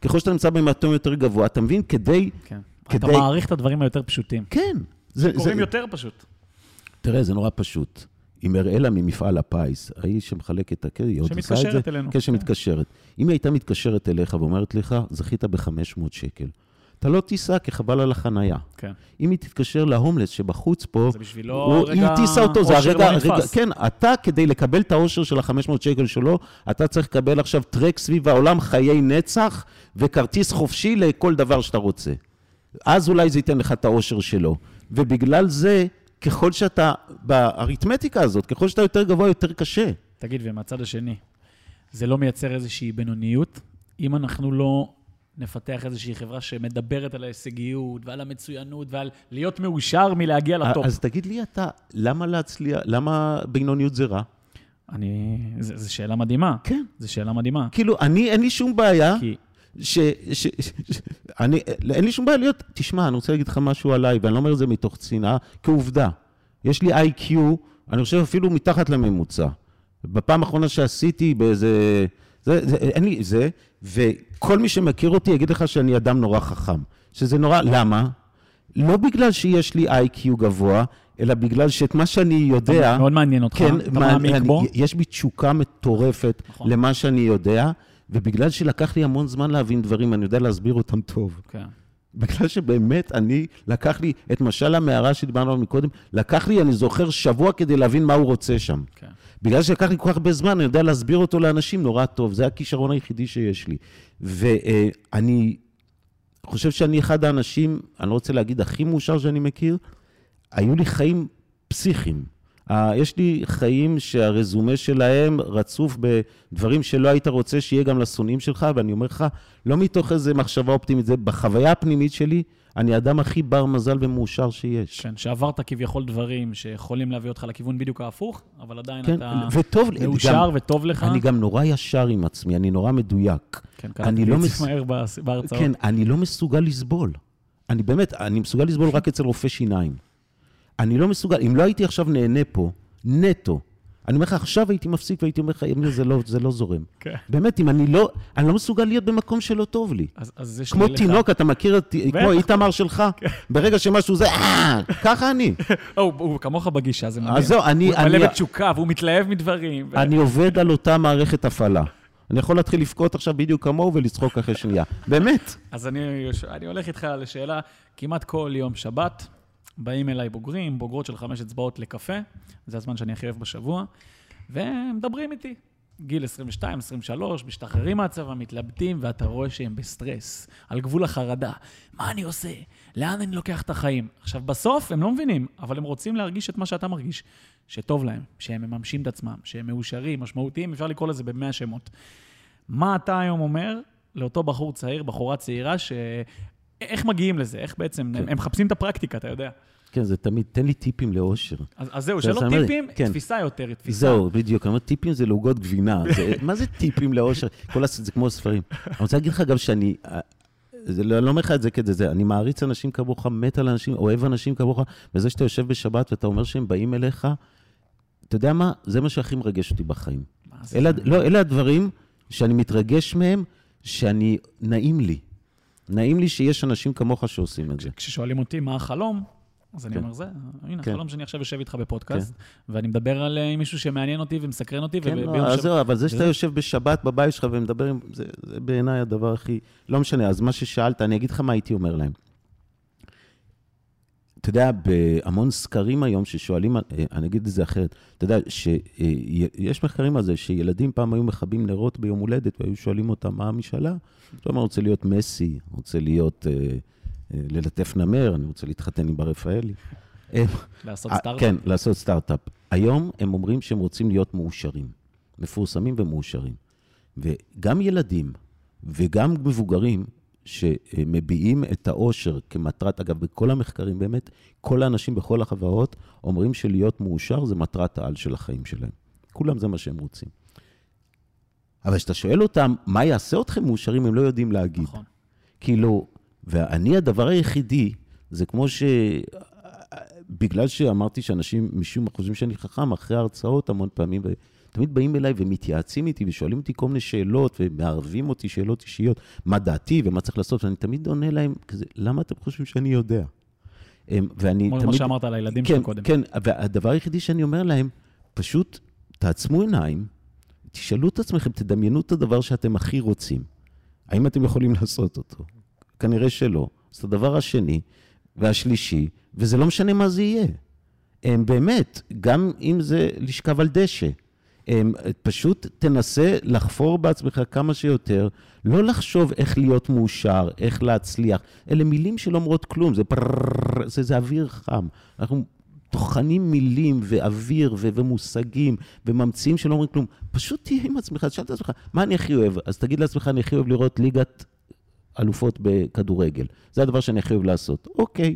ככל שאתה נמצא במקום יותר גבוה, אתה מבין? כדי... כן. אתה כדי- מעריך את הדברים היותר פשוטים. כן. זה, קוראים זה, יותר פשוט. תראה, זה נורא פשוט. עם אראלה ממפעל הפיס, ההיא שמחלקת את הכסף, היא עוד עושה את זה. שמתקשרת אלינו. כן, שמתקשרת. אם היא הייתה מתקשרת אליך ואומרת לך, זכית ב-500 שקל, אתה לא תיסע, כי חבל על החנייה. כן. אם היא תתקשר להומלס שבחוץ פה, זה בשבילו הוא- רגע היא טיסה אותו, זה הרגע, לא נתפס. כן, אתה, כדי לקבל את האושר של ה-500 שקל שלו, אתה צריך לקבל עכשיו טרק סביב העולם, חיי נצח, וכרטיס חופשי לכל דבר שאתה רוצה. אז אולי זה ייתן לך את האושר שלו. ובגלל זה, ככל שאתה, באריתמטיקה הזאת, ככל שאתה יותר גבוה, יותר קשה. תגיד, ומהצד השני, זה לא מייצר איזושהי בינוניות? אם אנחנו לא נפתח איזושהי חברה שמדברת על ההישגיות ועל המצוינות ועל להיות מאושר מלהגיע לטופ. אז תגיד לי אתה, למה להצליח, למה בינוניות זה רע? אני... זו שאלה מדהימה. כן. זו שאלה מדהימה. כאילו, אני, אין לי שום בעיה. כי... ש... ש... ש... אני, אין לי שום בעיה להיות, תשמע, אני רוצה להגיד לך משהו עליי, ואני לא אומר את זה מתוך צנעה, כעובדה. יש לי איי-קיו, אני חושב אפילו מתחת לממוצע. בפעם האחרונה שעשיתי באיזה... זה, זה, אין לי זה, וכל מי שמכיר אותי יגיד לך שאני אדם נורא חכם. שזה נורא, למה? לא בגלל שיש לי איי-קיו גבוה, אלא בגלל שאת מה שאני יודע... מאוד מעניין אותך, כן, אתה מעמיק בו. יש בי תשוקה מטורפת נכון. למה שאני יודע, ובגלל שלקח לי המון זמן להבין דברים, אני יודע להסביר אותם טוב. כן. בגלל שבאמת אני, לקח לי את משל המערה שדיברנו עליו מקודם, לקח לי, אני זוכר, שבוע כדי להבין מה הוא רוצה שם. כן. בגלל שלקח לי כל כך הרבה זמן, אני יודע להסביר אותו לאנשים נורא טוב. זה הכישרון היחידי שיש לי. ואני חושב שאני אחד האנשים, אני לא רוצה להגיד הכי מאושר שאני מכיר, היו לי חיים פסיכיים. יש לי חיים שהרזומה שלהם רצוף בדברים שלא היית רוצה שיהיה גם לשונאים שלך, ואני אומר לך, לא מתוך איזו מחשבה אופטימית, זה בחוויה הפנימית שלי, אני האדם הכי בר מזל ומאושר שיש. כן, שעברת כביכול דברים שיכולים להביא אותך לכיוון בדיוק ההפוך, אבל עדיין כן, אתה וטוב, מאושר גם- וטוב לך. אני גם נורא ישר עם עצמי, אני נורא מדויק. כן, אני קלטתי לא מס- מהר בהרצאות. כן, אני לא מסוגל לסבול. אני באמת, אני מסוגל לסבול רק אצל רופא שיניים. אני לא מסוגל, אם לא הייתי עכשיו נהנה פה, נטו, אני אומר לך, עכשיו הייתי מפסיק והייתי אומר לך, אמיר, זה לא, זה לא זורם. כן. באמת, אם אני לא, אני לא מסוגל להיות במקום שלא טוב לי. אז, אז יש כמו לי לך- תינוק, אתה מכיר את, כמו איתמר שלך? ברגע שמשהו זה, אה, ככה אני. <laughs> הוא, הוא כמוך בגישה, זה מדהים. אז זהו, אני, הוא אני, מלא בתשוקה, והוא מתלהב מדברים. ו- אני עובד על אותה מערכת הפעלה. אני יכול להתחיל לבכות עכשיו בדיוק כמוהו ולצחוק אחרי שנייה. באמת. אז אני, אני הולך איתך לשאלה, כמעט כל יום שבת באים אליי בוגרים, בוגרות של חמש אצבעות לקפה, זה הזמן שאני הכי אוהב בשבוע, ומדברים איתי. גיל 22, 23, משתחררים מהצבא, מתלבטים, ואתה רואה שהם בסטרס, על גבול החרדה. מה אני עושה? לאן אני לוקח את החיים? עכשיו, בסוף הם לא מבינים, אבל הם רוצים להרגיש את מה שאתה מרגיש, שטוב להם, שהם מממשים את עצמם, שהם מאושרים, משמעותיים, אפשר לקרוא לזה במאה שמות. מה אתה היום אומר לאותו בחור צעיר, בחורה צעירה, ש... איך מגיעים לזה? איך בעצם, כן. הם, מחפשים את הפרקטיקה, אתה יודע. כן, זה תמיד, תן לי טיפים לאושר. אז, אז זהו, זה- שלא טיפים, כן. תפיסה יותר, תפיסה. זהו, בדיוק. אני אומר, טיפים זה לעוגות גבינה. זה, <laughs> מה זה טיפים לאושר? כל הס... זה כמו ספרים. אני רוצה להגיד לך גם שאני... אה, זה, לא, אני לא אומר לך את זה כדי זה, אני מעריץ אנשים כמוך, מת על אנשים, אוהב אנשים כמוך, וזה שאתה יושב בשבת ואתה אומר שהם באים אליך, אתה יודע מה? זה מה שהכי מרגש אותי בחיים. אלה, לא, אלה הדברים שאני מתרגש מהם, שאני, נעים לי. נעים לי שיש אנשים כמוך שעושים את זה. כששואלים אותי מה החלום, אז אני כן. אומר, זה, הנה, כן. החלום שאני עכשיו יושב איתך בפודקאסט, ואני מדבר על אה, מישהו שמעניין אותי ומסקרן אותי, כן, וביום לא, אז שבת- זהו, אבל זה שאתה יושב בשבת בבית שלך ומדבר עם... זה, זה בעיניי הדבר הכי... לא משנה, אז מה ששאלת, אני אגיד לך מה הייתי אומר להם. אתה יודע, בהמון סקרים היום ששואלים, אה, אני אגיד את זה אחרת, אתה יודע, שיש מחקרים על זה, שילדים פעם היו מכבים נרות ביום הולדת, והיו שואלים אותם מה המשאלה. אתה אומר, רוצה להיות מסי, רוצה להיות, אה, אה, ללטף נמר, אני רוצה להתחתן עם בר רפאלי. אה, לעשות אה, סטארט-אפ. כן, לעשות סטארט-אפ. היום הם אומרים שהם רוצים להיות מאושרים. מפורסמים ומאושרים. וגם ילדים וגם מבוגרים שמביעים את האושר כמטרת, אגב, בכל המחקרים, באמת, כל האנשים בכל החברות אומרים שלהיות מאושר זה מטרת העל של החיים שלהם. כולם זה מה שהם רוצים. אבל כשאתה שואל אותם, מה יעשה אתכם מאושרים, הם לא יודעים להגיד. נכון. כאילו, ואני, הדבר היחידי, זה כמו ש... בגלל שאמרתי שאנשים משום מה חושבים שאני חכם, אחרי ההרצאות המון פעמים, תמיד באים אליי ומתייעצים איתי ושואלים אותי כל מיני שאלות ומערבים אותי שאלות אישיות, מה דעתי ומה צריך לעשות, ואני תמיד עונה להם כזה, למה אתם חושבים שאני יודע? ואני כמו תמיד... מה שאמרת על הילדים כן, שלך קודם. כן, והדבר היחידי שאני אומר להם, פשוט תעצמו עיניים, תשאלו את עצמכם, תדמיינו את הדבר שאתם הכי רוצים. האם אתם יכולים לעשות אותו? כנראה שלא. אז את הדבר השני והשלישי, וזה לא משנה מה זה יהיה. הם באמת, גם אם זה לשכב על דשא. הם, פשוט תנסה לחפור בעצמך כמה שיותר, לא לחשוב איך להיות מאושר, איך להצליח. אלה מילים שלא אומרות כלום, זה פרררר, זה, זה אוויר חם. אנחנו טוחנים מילים ואוויר ו- ומושגים וממציאים שלא אומרים כלום. פשוט תהיה עם עצמך, תשאל את עצמך, מה אני הכי אוהב? אז תגיד לעצמך, אני הכי אוהב לראות ליגת אלופות בכדורגל. זה הדבר שאני הכי אוהב לעשות. אוקיי.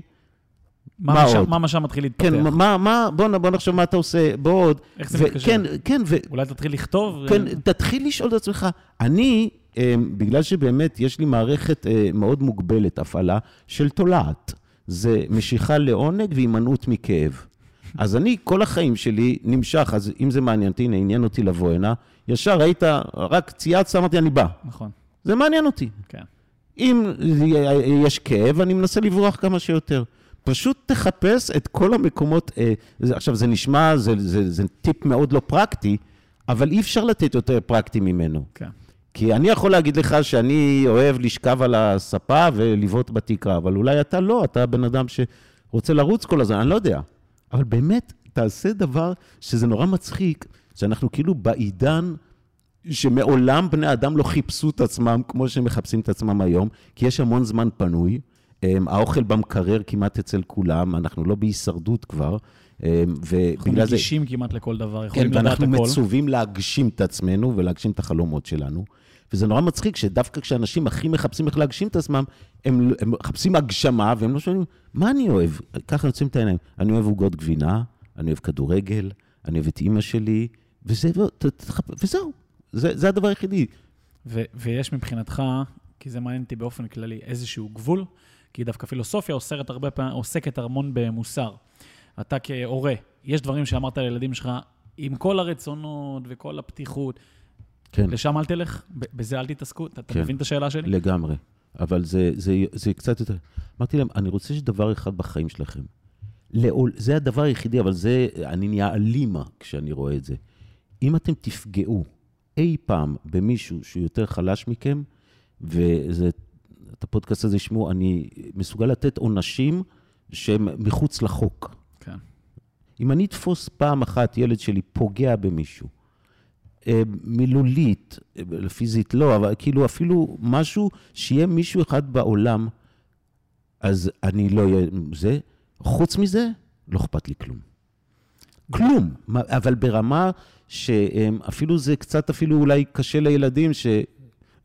מה מה משם- עוד? מה משם מתחיל להתפתח? כן, מה, מה, בוא, בוא נחשוב מה אתה עושה, בוא עוד. איך זה ו- מתקשר? כן, כן, ו- אולי תתחיל לכתוב? כן, אה, תתחיל לשאול את עצמך. אני, אה, בגלל שבאמת יש לי מערכת אה, מאוד מוגבלת, הפעלה של תולעת. זה משיכה לעונג והימנעות מכאב. אז אני, כל החיים שלי נמשך, אז אם זה מעניין אותי, הנה, עניין אותי לבוא הנה, ישר היית, רק צייצת, אמרתי, אני בא. נכון, זה מעניין אותי. כן. אם יש כאב, אני מנסה לברוח כמה שיותר. פשוט תחפש את כל המקומות, אה, זה, עכשיו, זה נשמע, זה, זה, זה טיפ מאוד לא פרקטי, אבל אי אפשר לתת יותר פרקטי ממנו. כן. כי אני יכול להגיד לך שאני אוהב לשכב על הספה ולבעוט בתקרה, אבל אולי אתה לא, אתה בן אדם שרוצה לרוץ כל הזמן, אני לא יודע. אבל באמת, תעשה דבר שזה נורא מצחיק, שאנחנו כאילו בעידן שמעולם בני אדם לא חיפשו את עצמם כמו שהם מחפשים את עצמם היום, כי יש המון זמן פנוי. הם, האוכל במקרר כמעט אצל כולם, אנחנו לא בהישרדות כבר, הם, אנחנו ובגלל זה... כמעט לכל דבר, כן, יכולים לדעת ואנחנו הכל. מצווים להגשים את עצמנו ולהגשים את החלומות שלנו. וזה נורא מצחיק שדווקא כשאנשים הכי מחפשים איך להגשים את עצמם, הם, הם מחפשים הגשמה והם לא שואלים, מה אני אוהב? ככה יוצאים את העיניים. אני אוהב עוגות גבינה, אני אוהב כדורגל, אני אוהב את אימא שלי, וזה, תחפ- וזהו. זה, זה הדבר היחידי. ו- ויש מבחינתך, כי זה מעניין אותי באופן כללי, איזשהו גבול, כי דווקא פילוסופיה עוסקת הרבה פעמים, עוסקת המון במוסר. אתה כהורה, יש דברים שאמרת לילדים שלך, עם כל הרצונות וכל הפתיחות, כן, לשם אל תלך, בזה אל תתעסקו, אתה כן. מבין את השאלה שלי? לגמרי. אבל זה, זה, זה קצת יותר... אמרתי להם, אני רוצה שדבר אחד בחיים שלכם. לעול, זה הדבר היחידי, אבל זה, אני נהיה אלימה כשאני רואה את זה. אם אתם תפגעו אי פעם במישהו שהוא יותר חלש מכם, וזה, את הפודקאסט הזה ישמעו, אני מסוגל לתת עונשים שהם מחוץ לחוק. כן. אם אני אתפוס פעם אחת ילד שלי פוגע במישהו, אה, מילולית, אה, פיזית לא, אבל כאילו אפילו משהו, שיהיה מישהו אחד בעולם, אז אני לא אהיה זה. חוץ מזה, לא אכפת לי כלום. כלום. אבל ברמה שאפילו זה קצת אפילו אולי קשה לילדים,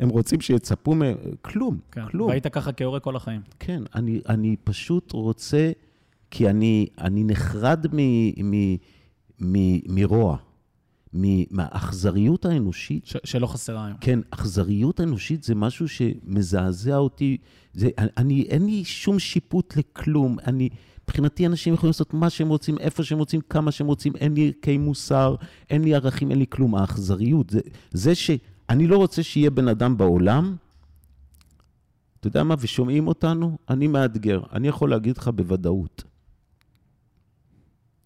שהם רוצים שיצפו מהם, כלום, כן. כלום. והיית ככה כהורה כל החיים. כן, אני, אני פשוט רוצה, כי אני, אני נחרד מ, מ, מ, מרוע, מ, מהאכזריות האנושית. ש- שלא חסרה היום. כן, אכזריות אנושית זה משהו שמזעזע אותי. זה, אני, אין לי שום שיפוט לכלום. אני, מבחינתי אנשים יכולים לעשות מה שהם רוצים, איפה שהם רוצים, כמה שהם רוצים. אין לי ערכי מוסר, אין לי ערכים, אין לי כלום. האכזריות, זה, זה שאני לא רוצה שיהיה בן אדם בעולם, אתה יודע מה, ושומעים אותנו, אני מאתגר. אני יכול להגיד לך בוודאות.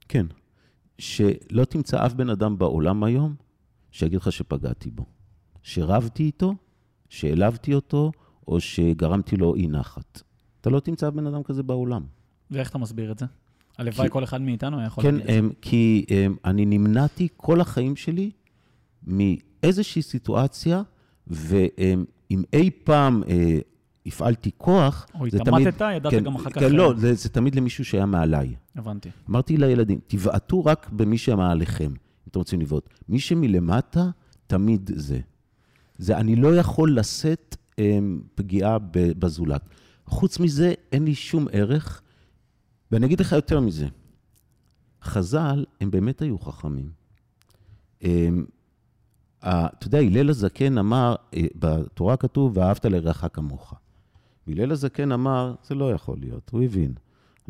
כן, שלא תמצא אף בן אדם בעולם היום שיגיד לך שפגעתי בו. שרבתי איתו, שהעלבתי אותו, או שגרמתי לו אי נחת. אתה לא תמצא בן אדם כזה בעולם. ואיך אתה מסביר את זה? הלוואי כל אחד מאיתנו היה יכול כן, להגיד את זה. הם, כי הם, אני נמנעתי כל החיים שלי מאיזושהי סיטואציה, ואם אי פעם אה, הפעלתי כוח, או זה תמיד... התעמתת, ידעת כן, גם אחר כך... כן, לא, אה, זה, זה תמיד למישהו שהיה מעליי. הבנתי. אמרתי לילדים, תבעטו רק במי שמעליכם, אם אתם רוצים לבעוט. מי שמלמטה, תמיד זה. זה, אני לא יכול לשאת אמ, פגיעה בזולת. חוץ מזה, אין לי שום ערך, ואני אגיד לך יותר מזה. חז"ל, הם באמת היו חכמים. אמ, אתה יודע, הלל הזקן אמר, אה, בתורה כתוב, ואהבת לרעך כמוך. והלל הזקן אמר, זה לא יכול להיות, הוא הבין.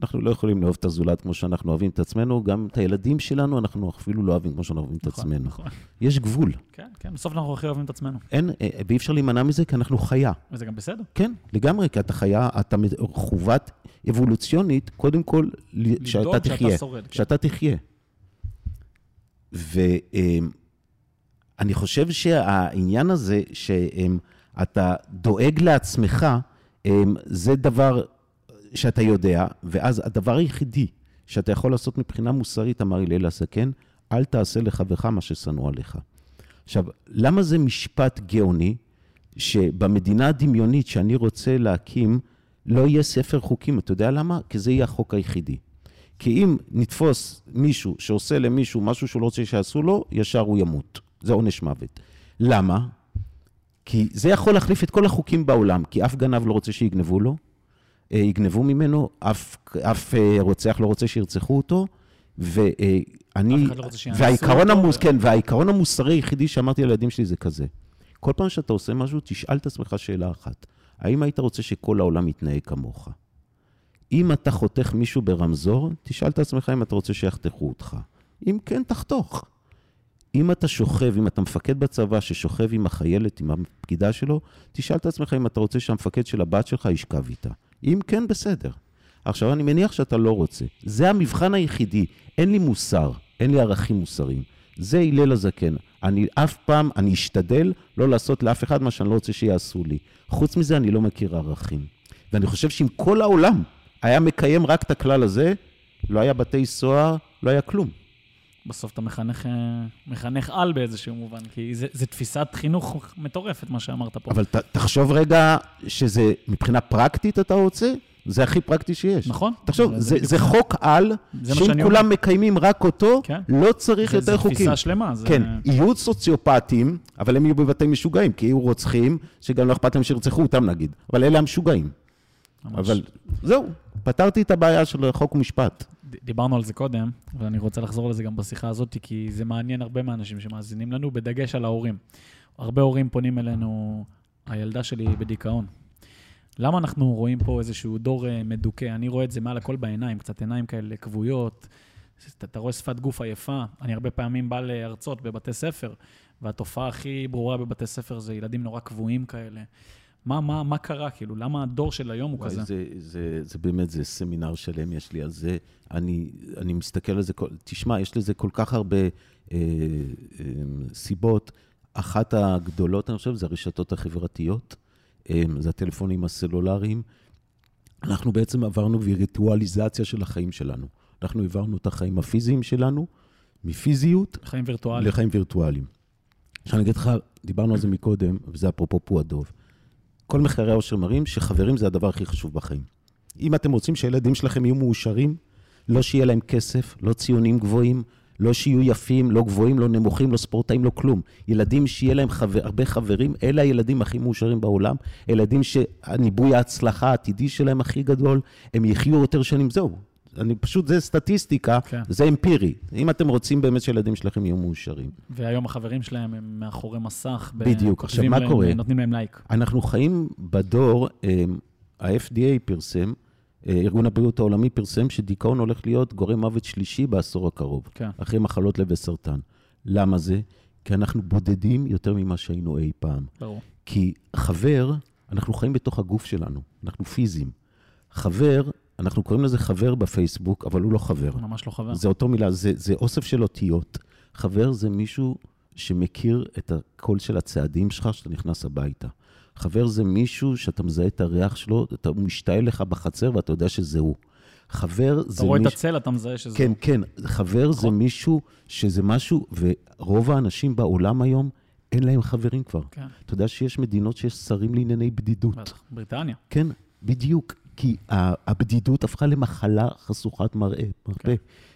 אנחנו לא יכולים לאהוב את הזולת כמו שאנחנו אוהבים את עצמנו, גם את הילדים שלנו אנחנו אפילו לא אוהבים כמו שאנחנו אוהבים את נכון, עצמנו. נכון. יש גבול. כן, כן, בסוף אנחנו הכי אוהבים את עצמנו. אין, אה, ואי אפשר להימנע מזה כי אנחנו חיה. וזה גם בסדר. כן, לגמרי, כי אתה חיה, אתה חובת אבולוציונית, קודם כל, שאתה לדאוג תחיה. שאתה שורד. כן. שאתה תחיה. ואני חושב שהעניין הזה, שאתה דואג לעצמך, זה דבר שאתה יודע, ואז הדבר היחידי שאתה יכול לעשות מבחינה מוסרית, אמר הלל הזקן, אל תעשה לחברך מה ששנוא עליך. עכשיו, למה זה משפט גאוני, שבמדינה הדמיונית שאני רוצה להקים, לא יהיה ספר חוקים? אתה יודע למה? כי זה יהיה החוק היחידי. כי אם נתפוס מישהו שעושה למישהו משהו שהוא לא רוצה שיעשו לו, ישר הוא ימות. זה עונש מוות. למה? כי זה יכול להחליף את כל החוקים בעולם, כי אף גנב לא רוצה שיגנבו לו, אה, יגנבו ממנו, אף, אף אה, רוצח לא רוצה שירצחו אותו, ואני... אף אחד לא והעיקרון. המוס, כן, והעיקרון המוסרי היחידי שאמרתי לילדים שלי זה כזה. כל פעם שאתה עושה משהו, תשאל את עצמך שאלה אחת. האם היית רוצה שכל העולם יתנהג כמוך? אם אתה חותך מישהו ברמזור, תשאל את עצמך אם אתה רוצה שיחתכו אותך. אם כן, תחתוך. אם אתה שוכב, אם אתה מפקד בצבא ששוכב עם החיילת, עם הפקידה שלו, תשאל את עצמך אם אתה רוצה שהמפקד של הבת שלך ישכב איתה. אם כן, בסדר. עכשיו, אני מניח שאתה לא רוצה. זה המבחן היחידי. אין לי מוסר, אין לי ערכים מוסריים. זה הלל הזקן. אני אף פעם, אני אשתדל לא לעשות לאף אחד מה שאני לא רוצה שיעשו לי. חוץ מזה, אני לא מכיר ערכים. ואני חושב שאם כל העולם היה מקיים רק את הכלל הזה, לא היה בתי סוהר, לא היה כלום. בסוף אתה מחנך, אה, מחנך על באיזשהו מובן, כי זה, זה תפיסת חינוך מטורפת, מה שאמרת פה. אבל ת, תחשוב רגע שזה מבחינה פרקטית אתה רוצה, זה הכי פרקטי שיש. נכון. תחשוב, זה- זה, זה זה חוק על, זה שאם כולם מקיימים רק אותו, כן. לא צריך זה- יותר זה חוקים. תפיסה שלמה. זה... כן, יהיו סוציופטים, אבל הם יהיו בבתי משוגעים, כי יהיו רוצחים, שגם לא אכפת להם שירצחו אותם נגיד. אבל אלה המשוגעים. ממש. אבל זהו, פתרתי את הבעיה של חוק ומשפט. דיברנו על זה קודם, ואני רוצה לחזור לזה גם בשיחה הזאת, כי זה מעניין הרבה מהאנשים שמאזינים לנו, בדגש על ההורים. הרבה הורים פונים אלינו, הילדה שלי בדיכאון. למה אנחנו רואים פה איזשהו דור אה, מדוכא? אני רואה את זה מעל הכל בעיניים, קצת עיניים כאלה כבויות. אתה, אתה רואה שפת גוף עייפה. אני הרבה פעמים בא להרצות בבתי ספר, והתופעה הכי ברורה בבתי ספר זה ילדים נורא קבועים כאלה. מה, מה, מה קרה, כאילו? למה הדור של היום הוא וואי, כזה? זה, זה, זה באמת, זה סמינר שלם יש לי על זה. אני, אני מסתכל על זה, כל, תשמע, יש לזה כל כך הרבה אה, אה, סיבות. אחת הגדולות, אני חושב, זה הרשתות החברתיות, אה, זה הטלפונים הסלולריים. אנחנו בעצם עברנו וירטואליזציה של החיים שלנו. אנחנו העברנו את החיים הפיזיים שלנו מפיזיות חיים וירטואליים. לחיים וירטואליים. עכשיו אני אגיד לך, דיברנו על זה מקודם, וזה אפרופו פועדוב. כל מחקרי העושר מראים שחברים זה הדבר הכי חשוב בחיים. אם אתם רוצים שהילדים שלכם יהיו מאושרים, לא שיהיה להם כסף, לא ציונים גבוהים, לא שיהיו יפים, לא גבוהים, לא נמוכים, לא ספורטאים, לא כלום. ילדים שיהיה להם חבר, הרבה חברים, אלה הילדים הכי מאושרים בעולם. ילדים שהניבוי ההצלחה העתידי שלהם הכי גדול, הם יחיו יותר שנים, זהו. אני פשוט, זה סטטיסטיקה, כן. זה אמפירי. אם אתם רוצים באמת שהילדים שלכם יהיו מאושרים. והיום החברים שלהם הם מאחורי מסך. בדיוק. עכשיו, מה להם, קורה? נותנים להם לייק. אנחנו חיים בדור, אה, ה-FDA פרסם, אה, ארגון הבריאות העולמי פרסם שדיכאון הולך להיות גורם מוות שלישי בעשור הקרוב, כן. אחרי מחלות לב וסרטן. למה זה? כי אנחנו בודדים יותר ממה שהיינו אי פעם. ברור. כי חבר, אנחנו חיים בתוך הגוף שלנו, אנחנו פיזיים. חבר, אנחנו קוראים לזה חבר בפייסבוק, אבל הוא לא חבר. ממש לא חבר. זה אותו מילה, זה, זה אוסף של אותיות. חבר זה מישהו שמכיר את הקול של הצעדים שלך כשאתה נכנס הביתה. חבר זה מישהו שאתה מזהה את הריח שלו, אתה, הוא משתעל לך בחצר ואתה יודע שזה הוא. חבר אתה זה רואה את מישהו... הצל, אתה מזהה שזה... כן, כן, חבר זה נכון. מישהו שזה משהו, ורוב האנשים בעולם היום, אין להם חברים כבר. כן, אתה יודע שיש מדינות שיש שרים לענייני בדידות. בטח. בריטניה. כן, בדיוק. כי הבדידות הפכה למחלה חשוכת מראה, מרפא. כן.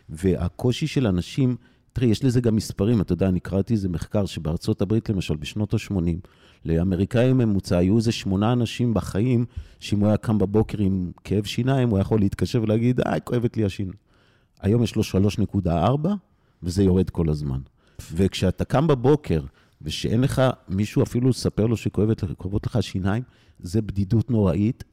והקושי של אנשים, תראי, יש לזה גם מספרים, אתה יודע, אני קראתי איזה מחקר שבארצות הברית, למשל, בשנות ה-80, לאמריקאים ממוצע היו איזה שמונה אנשים בחיים, שאם הוא היה קם בבוקר עם כאב שיניים, הוא היה יכול להתקשר ולהגיד, אה, כואבת לי השיניים. היום יש לו 3.4, וזה יורד כל הזמן. וכשאתה קם בבוקר, ושאין לך מישהו אפילו לספר לו שכואבת לך- השיניים, זה בדידות נוראית,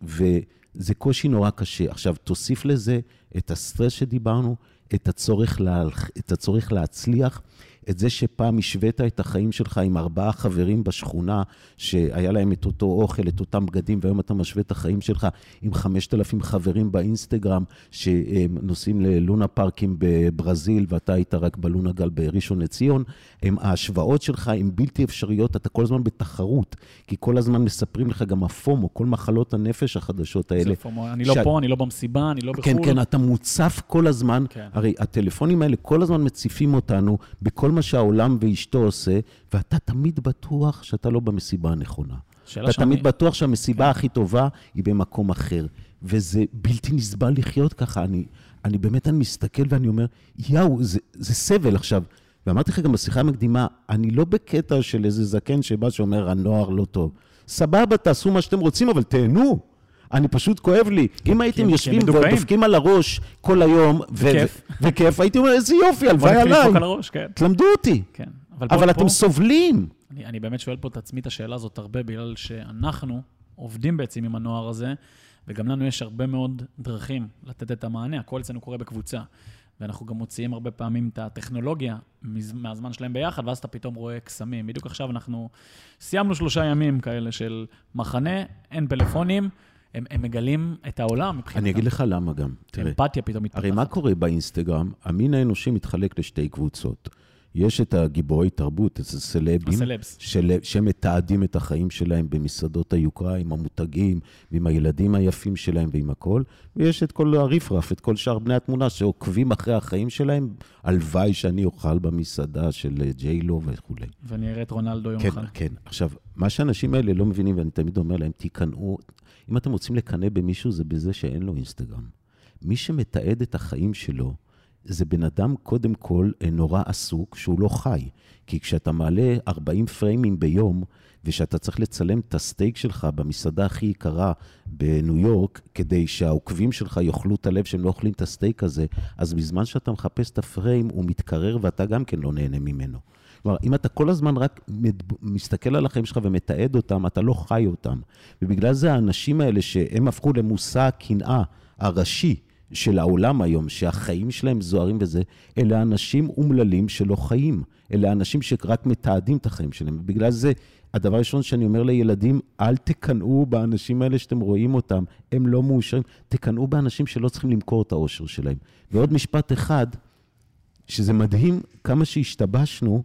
וזה קושי נורא קשה. עכשיו, תוסיף לזה את הסטרס שדיברנו, את הצורך, לה, את הצורך להצליח, את זה שפעם השווית את החיים שלך עם ארבעה חברים בשכונה, שהיה להם את אותו אוכל, את אותם בגדים, והיום אתה משווה את החיים שלך עם 5,000 חברים באינסטגרם, שנוסעים ללונה פארקים בברזיל, ואתה היית רק בלונה גל בראשון לציון. הם, ההשוואות שלך הן בלתי אפשריות, אתה כל הזמן בתחרות, כי כל הזמן מספרים לך גם הפומו, כל מחלות הנפש החדשות האלה. זה פומו, אני לא ש... פה, אני לא במסיבה, אני לא בחו"ל. כן, כן, אתה מוצף כל הזמן. כן. הרי הטלפונים האלה כל הזמן מציפים אותנו בכל מה שהעולם ואשתו עושה, ואתה תמיד בטוח שאתה לא במסיבה הנכונה. אתה שאני- תמיד בטוח שהמסיבה הכי טובה היא במקום אחר. וזה בלתי נסבל לחיות ככה. אני, אני באמת, אני מסתכל ואני אומר, יאו, זה, זה סבל עכשיו. ואמרתי לך גם בשיחה המקדימה, אני לא בקטע של איזה זקן שבא שאומר, הנוער לא טוב. סבבה, תעשו מה שאתם רוצים, אבל תהנו. אני פשוט כואב לי. אם הייתם הם יושבים מדוכאים. ודופקים על הראש כל היום, וכיף. הייתי אומר, איזה יופי, הלוואי עליי. כן. תלמדו אותי. כן. אבל, אתם סובלים. אני, באמת שואל פה את עצמי את השאלה הזאת הרבה, בגלל שאנחנו עובדים בעצם עם הנוער הזה, וגם לנו יש הרבה מאוד דרכים לתת את המענה, הכל אצלנו קורה בקבוצה. ואנחנו גם מוציאים הרבה פעמים את הטכנולוגיה מהזמן שלהם ביחד, ואז אתה פתאום רואה קסמים. בדיוק עכשיו אנחנו סיימנו שלושה ימים כאלה של מחנה, אין פלאפונים, הם, הם מגלים את העולם מבחינתם. אני אגיד לך למה גם. תראה, אמפתיה פתאום מתפתחת. הרי מה קורה באינסטגרם? המין האנושי מתחלק לשתי קבוצות. יש את הגיבורי תרבות, את הסלבים. של, שמתעדים את החיים שלהם במסעדות היוקרה, עם המותגים, ועם הילדים היפים שלהם ועם הכל, ויש את כל הריפרף, את כל שאר בני התמונה שעוקבים אחרי החיים שלהם. הלוואי שאני אוכל במסעדה של אה, ג'יילו וכולי. ואני אראה את רונלדו יום כן, אחד. כן. עכשיו, מה שהאנשים האלה לא מבינים, ואני תמיד אומר להם, תיכנעו, אם אתם רוצים לקנא במישהו, זה בזה שאין לו אינסטגרם. מי שמתעד את החיים שלו, זה בן אדם קודם כל נורא עסוק, שהוא לא חי. כי כשאתה מעלה 40 פריימים ביום, ושאתה צריך לצלם את הסטייק שלך במסעדה הכי יקרה בניו יורק, כדי שהעוקבים שלך יאכלו את הלב שהם לא אוכלים את הסטייק הזה, אז בזמן שאתה מחפש את הפריים, הוא מתקרר ואתה גם כן לא נהנה ממנו. כלומר, אם אתה כל הזמן רק מסתכל על החיים שלך ומתעד אותם, אתה לא חי אותם. ובגלל זה האנשים האלה, שהם הפכו למושא הקנאה הראשי של העולם היום, שהחיים שלהם זוהרים וזה, אלה אנשים אומללים שלא חיים. אלה אנשים שרק מתעדים את החיים שלהם. ובגלל זה, הדבר הראשון שאני אומר לילדים, אל תקנאו באנשים האלה שאתם רואים אותם, הם לא מאושרים. תקנאו באנשים שלא צריכים למכור את האושר שלהם. ועוד משפט אחד, שזה מדהים כמה שהשתבשנו,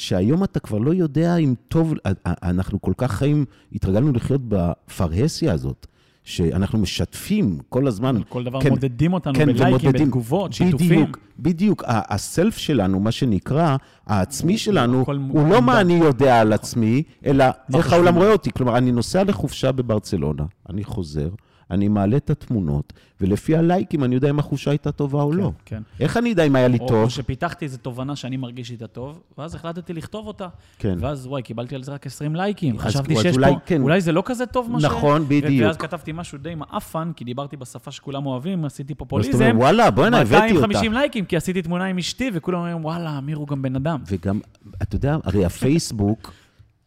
שהיום אתה כבר לא יודע אם טוב, אנחנו כל כך חיים, התרגלנו לחיות בפרהסיה הזאת, שאנחנו משתפים כל הזמן. כל דבר כן, מודדים אותנו כן, בלייקים, ומודדים. בתגובות, שיתופים. בדיוק, בדיוק. הסלף שלנו, מה שנקרא, העצמי שלנו, הוא לא מה אני יודע על עצמי, אלא איך חושבים העולם. רואה אותי. כלומר, אני נוסע לחופשה בברצלונה, אני חוזר, אני מעלה את התמונות, ולפי הלייקים אני יודע אם החופשה הייתה טובה או לא. כן. איך אני יודע אם היה לי או, טוב? או שפיתחתי איזו תובנה שאני מרגיש איתה טוב, ואז החלטתי לכתוב אותה. כן. ואז וואי, קיבלתי על זה רק 20 לייקים. חשבתי שיש אולי פה, כן. אולי זה לא כזה טוב מה ש... נכון, בדיוק. ואז כתבתי משהו די מעפן, כי דיברתי בשפה שכולם אוהבים, עשיתי אז אתה פופוליזם. אומר, וואלה, בוא'נה, הבאתי אותה. 250 לייקים, כי עשיתי תמונה עם אשתי, וכולם אומרים, וואלה, אמיר הוא גם בן אדם. וגם, אתה יודע, הרי הפייסבוק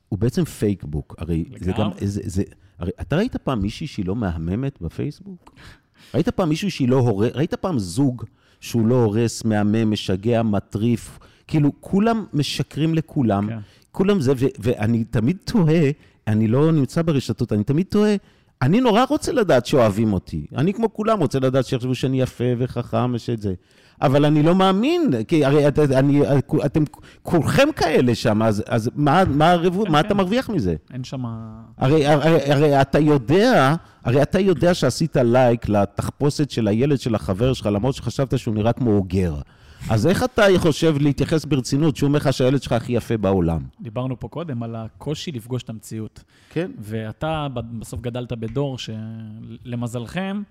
הוא בעצם פייקבוק. הרי זה גם. זה, זה, הרי אתה ראית פעם מישהי שהיא לא מהממת בפייסבוק? ראית פעם מישהו שהיא לא הורס, ראית פעם זוג שהוא לא הורס, מהמם, משגע, מטריף? כאילו, כולם משקרים לכולם. כן. כולם זה, ו- ואני תמיד תוהה, אני לא נמצא ברשתות, אני תמיד תוהה, אני נורא רוצה לדעת שאוהבים אותי. אני כמו כולם רוצה לדעת שיחשבו שאני יפה וחכם ושאת זה. אבל אני לא מאמין, כי הרי את, אני, אתם כולכם כאלה שם, אז, אז מה, מה, הרבו, מה כן. אתה מרוויח מזה? אין שם... הרי, הרי, הרי אתה יודע, הרי אתה יודע שעשית לייק לתחפושת של הילד של החבר שלך, למרות שחשבת שהוא נראה כמו אוגר. אז איך אתה חושב להתייחס ברצינות שהוא אומר לך שהילד שלך הכי יפה בעולם? דיברנו פה קודם על הקושי לפגוש את המציאות. כן. ואתה בסוף גדלת בדור שלמזלכם,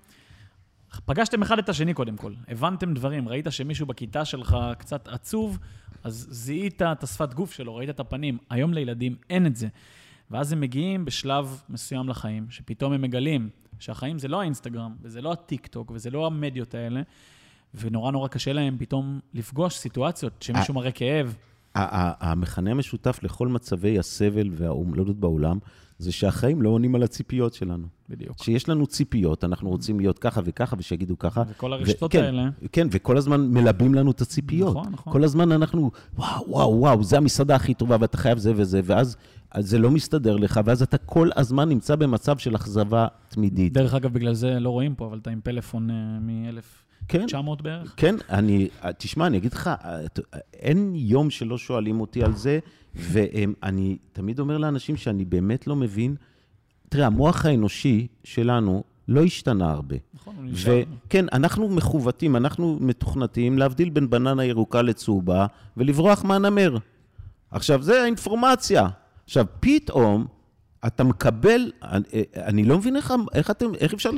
פגשתם אחד את השני קודם כל. הבנתם דברים, ראית שמישהו בכיתה שלך קצת עצוב, אז זיהית את השפת גוף שלו, ראית את הפנים. היום לילדים אין את זה. ואז הם מגיעים בשלב מסוים לחיים, שפתאום הם מגלים שהחיים זה לא האינסטגרם, וזה לא הטיק טוק, וזה לא המדיות האלה, ונורא נורא קשה להם פתאום לפגוש סיטואציות שמישהו מראה כאב, המכנה המשותף לכל מצבי הסבל והאומללות בעולם, זה שהחיים לא עונים על הציפיות שלנו. בדיוק. שיש לנו ציפיות, אנחנו רוצים להיות ככה וככה, ושיגידו ככה. וכל הרשתות וכן, האלה. כן, וכל הזמן מלבים לנו את הציפיות. נכון, נכון. כל הזמן אנחנו, וואו, וואו, וואו, זה המסעדה הכי טובה, ואתה חייב זה וזה, ואז אז זה לא מסתדר לך, ואז אתה כל הזמן נמצא במצב של אכזבה תמידית. דרך אגב, בגלל זה לא רואים פה, אבל אתה עם פלאפון מ-1900 כן, בערך. כן, אני, תשמע, אני אגיד לך, אין יום שלא שואלים אותי על זה, ואני תמיד אומר לאנשים שאני באמת לא מבין, תראה, המוח האנושי שלנו לא השתנה הרבה. נכון, הוא נשאר. וכן, אנחנו מכוותים, אנחנו מתוכנתים להבדיל בין בננה ירוקה לצהובה ולברוח מהנמר. עכשיו, זה האינפורמציה. עכשיו, פתאום אתה מקבל, אני, אני לא מבין איך, איך, אתם, איך אפשר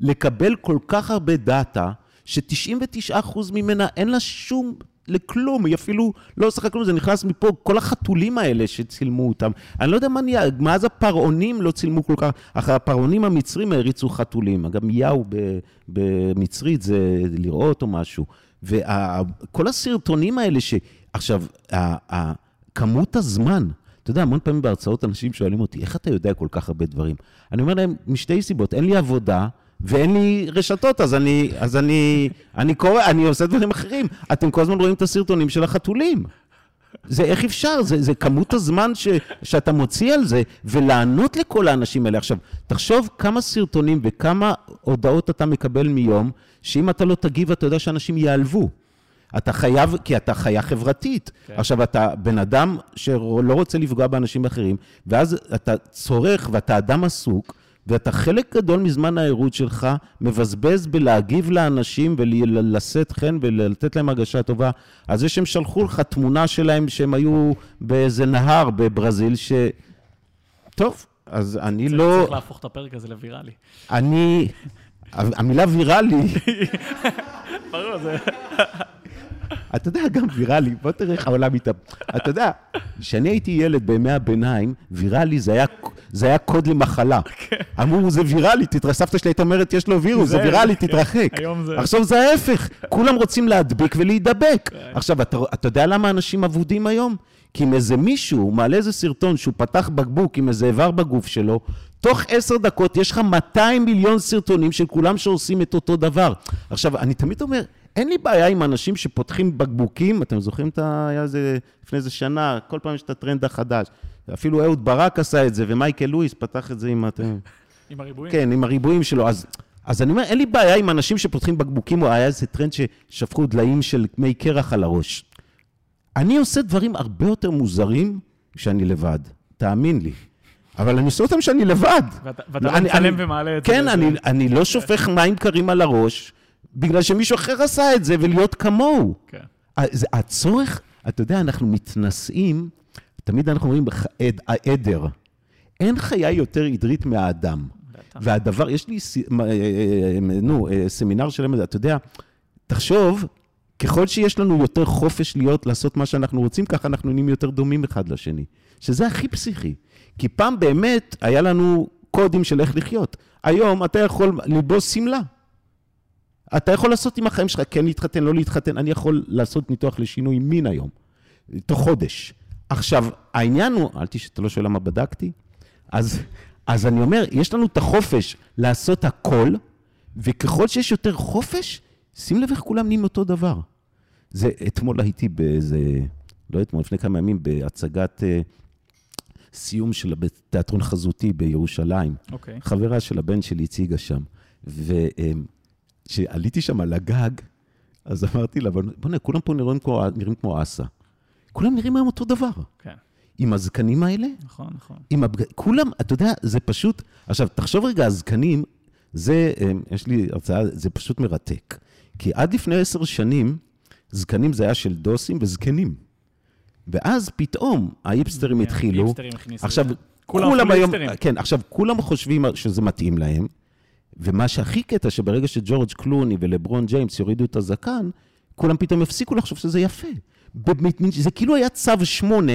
לקבל כל כך הרבה דאטה, ש-99% ממנה אין לה שום, לכלום, היא אפילו לא עושה כלום, זה נכנס מפה, כל החתולים האלה שצילמו אותם. אני לא יודע מה נהיה, מאז הפרעונים לא צילמו כל כך, אחרי הפרעונים המצרים העריצו חתולים. אגב, יאו במצרית זה לראות או משהו. וכל הסרטונים האלה ש... עכשיו, כמות הזמן, אתה יודע, המון פעמים בהרצאות אנשים שואלים אותי, איך אתה יודע כל כך הרבה דברים? אני אומר להם, משתי סיבות, אין לי עבודה ואין לי רשתות, אז אני, אז אני, אני קורא, אני עושה דברים אחרים. אתם כל הזמן רואים את הסרטונים של החתולים. זה איך אפשר, זה, זה כמות הזמן ש, שאתה מוציא על זה, ולענות לכל האנשים האלה. עכשיו, תחשוב כמה סרטונים וכמה הודעות אתה מקבל מיום, שאם אתה לא תגיב, אתה יודע שאנשים ייעלבו. אתה חייב, כי אתה חיה חברתית. כן. עכשיו, אתה בן אדם שלא רוצה לפגוע באנשים אחרים, ואז אתה צורך ואתה אדם עסוק, ואתה חלק גדול מזמן הערות שלך מבזבז בלהגיב לאנשים ולשאת חן ולתת להם הרגשה טובה. על זה שהם שלחו לך תמונה שלהם שהם היו באיזה נהר בברזיל, ש... טוב, אז אני צריך- לא... צריך להפוך את הפרק הזה לוויראלי. אני... המילה ויראלי, <laughs> ברור, זה... אתה יודע, גם ויראלי, בוא תראה איך העולם איתם. אתה יודע, כשאני הייתי ילד בימי הביניים, ויראלי זה היה, זה היה קוד למחלה. אמרו, זה ויראלי, סבתא שלי הייתה אומרת, יש לו וירוס, זה ויראלי, תתרחק. עכשיו זה ההפך, כולם רוצים להדביק ולהידבק. עכשיו, אתה, אתה יודע למה אנשים אבודים היום? כי אם איזה מישהו מעלה איזה סרטון שהוא פתח בקבוק עם איזה איבר בגוף שלו, תוך עשר דקות יש לך 200 מיליון סרטונים של כולם שעושים את אותו דבר. עכשיו, אני תמיד אומר, אין לי בעיה עם אנשים שפותחים בקבוקים, אתם זוכרים את ה... היה איזה, לפני איזה שנה, כל פעם יש את הטרנד החדש. אפילו אהוד ברק עשה את זה, ומייקל לואיס פתח את זה עם... אתם... <laughs> עם הריבועים. כן, עם הריבועים שלו. אז, אז אני אומר, אין לי בעיה עם אנשים שפותחים בקבוקים, או היה איזה טרנד ששפכו דליים של מי קרח על הראש. אני עושה דברים הרבה יותר מוזרים כשאני לבד, תאמין לי. אבל אני עושה אותם כשאני לבד. ואתה לא, מצלם ומעלה את זה. כן, אני לא שופך מים קרים על הראש, בגלל שמישהו אחר עשה את זה, ולהיות כמוהו. כן. זה- הצורך, אתה יודע, אנחנו מתנשאים, תמיד אנחנו אומרים, "ח- עד- העדר. אין חיה יותר עדרית מהאדם. והדבר, יש לי, מ- אה, אה, נו, אה, סמינר שלם, אתה יודע, תחשוב, ככל שיש לנו יותר חופש להיות, לעשות מה שאנחנו רוצים, ככה אנחנו נהיים יותר דומים אחד לשני. שזה הכי פסיכי. כי פעם באמת היה לנו קודים של איך לחיות. היום אתה יכול ללבוש שמלה. אתה יכול לעשות עם החיים שלך, כן להתחתן, לא להתחתן. אני יכול לעשות ניתוח לשינוי מין היום, תוך חודש. עכשיו, העניין הוא, אל תשאל, אתה לא שואל למה בדקתי? אז, אז אני אומר, יש לנו את החופש לעשות הכל, וככל שיש יותר חופש, שים לב איך כולם נהיים אותו דבר. זה, אתמול הייתי באיזה, לא אתמול, לפני כמה ימים, בהצגת אה, סיום של תיאטרון חזותי בירושלים. אוקיי. חברה של הבן שלי הציגה שם. וכשעליתי שם על הגג, אז אמרתי לה, בוא'נה, כולם פה נראים כמו, נראים כמו אסה. כולם נראים היום אותו דבר. כן. עם הזקנים האלה, נכון, נכון. עם הבג... כולם, אתה יודע, זה פשוט... עכשיו, תחשוב רגע, הזקנים, זה, יש לי הרצאה, זה פשוט מרתק. כי עד לפני עשר שנים, זקנים זה היה של דוסים וזקנים. ואז פתאום ההיפסטרים התחילו. היפסטרים הכניסו עכשיו. כולם היום. כן, עכשיו, כולם חושבים שזה מתאים להם, ומה שהכי קטע, שברגע שג'ורג' קלוני ולברון ג'יימס יורידו את הזקן, כולם פתאום הפסיקו לחשוב שזה יפה. זה כאילו היה צו שמונה,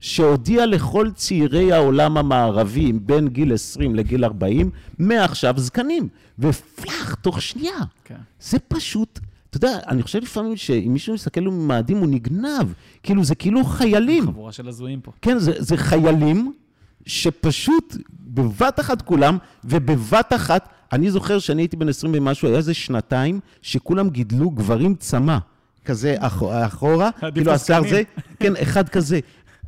שהודיע לכל צעירי העולם המערבי, בין גיל 20 לגיל 40, מעכשיו זקנים. ופלאח, תוך שנייה. כן. זה פשוט, אתה יודע, אני חושב לפעמים שאם מישהו מסתכל לו ממאדים, הוא נגנב. כאילו, זה כאילו חיילים. חבורה של הזויים פה. כן, זה, זה חיילים שפשוט בבת אחת כולם, ובבת אחת, אני זוכר שאני הייתי בן 20 ומשהו, היה איזה שנתיים שכולם גידלו גברים צמא, כזה אחורה, אחורה כאילו השיער. זה, כן, אחד כזה,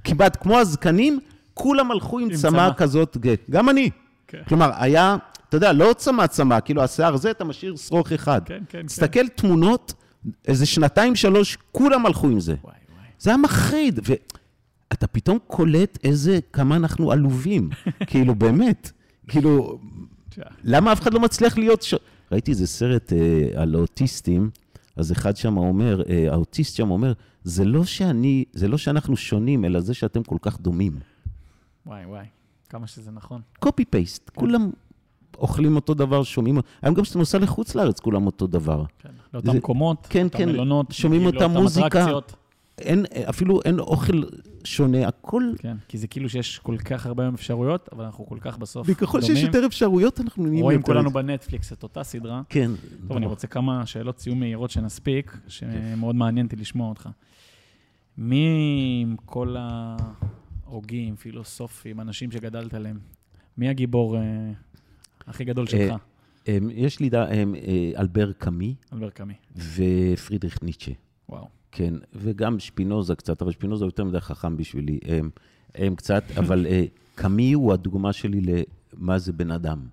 כמעט כמו הזקנים, כולם הלכו עם עם צמא. כזאת. גם אני. כן. כלומר, היה, אתה יודע, לא צמא צמא, כאילו השיער זה, אתה משאיר שרוך אחד. כן, כן, כן. תסתכל תמונות, איזה שנתיים, שלוש, כולם הלכו עם זה. וואי, וואי. זה היה מחריד, ואתה פתאום קולט איזה, כמה אנחנו עלובים. <laughs> כאילו, באמת. כאילו. למה אף אחד לא מצליח להיות ש... ראיתי איזה סרט אה, על האוטיסטים, אז אחד שם אומר, אה, האוטיסט שם אומר, זה לא שאני, זה לא שאנחנו שונים, אלא זה שאתם כל כך דומים. וואי, וואי. כמה שזה נכון. קופי פייסט, כולם אוכלים אותו דבר, שומעים, היום גם כשאתה נוסע לחוץ לארץ, כולם אותו דבר. כן. לאותם זה- מקומות, כן, לאותם כן, מלונות, שומעים מגיעים אותה מוזיקה. אטרקציות. אין, אפילו אין אוכל שונה, הכל... כן, כי זה כאילו שיש כל כך הרבה אפשרויות, אבל אנחנו כל כך בסוף וככל שיש דומים. יותר אפשרויות, אנחנו נהיים רואים יותר... כולנו בנטפליקס את אותה סדרה. כן. טוב, אני רוצה כמה שאלות סיום מהירות שנספיק, שמאוד מעניין אותי לשמוע אותך. מי עם כל ההוגים, פילוסופים, אנשים שגדלת עליהם, מי הגיבור אה, הכי גדול שלך, אמ, יש לי ד- אמ, אה, אלבר קאמי אלבר קאמי? ופרידריך ניטשה. וואו. כן, וגם שפינוזה קצת, אבל שפינוזה יותר מדי חכם בשבילי. הם, הם קצת, אבל אה, קאמי הוא הדוגמה שלי למה זה בן אדם.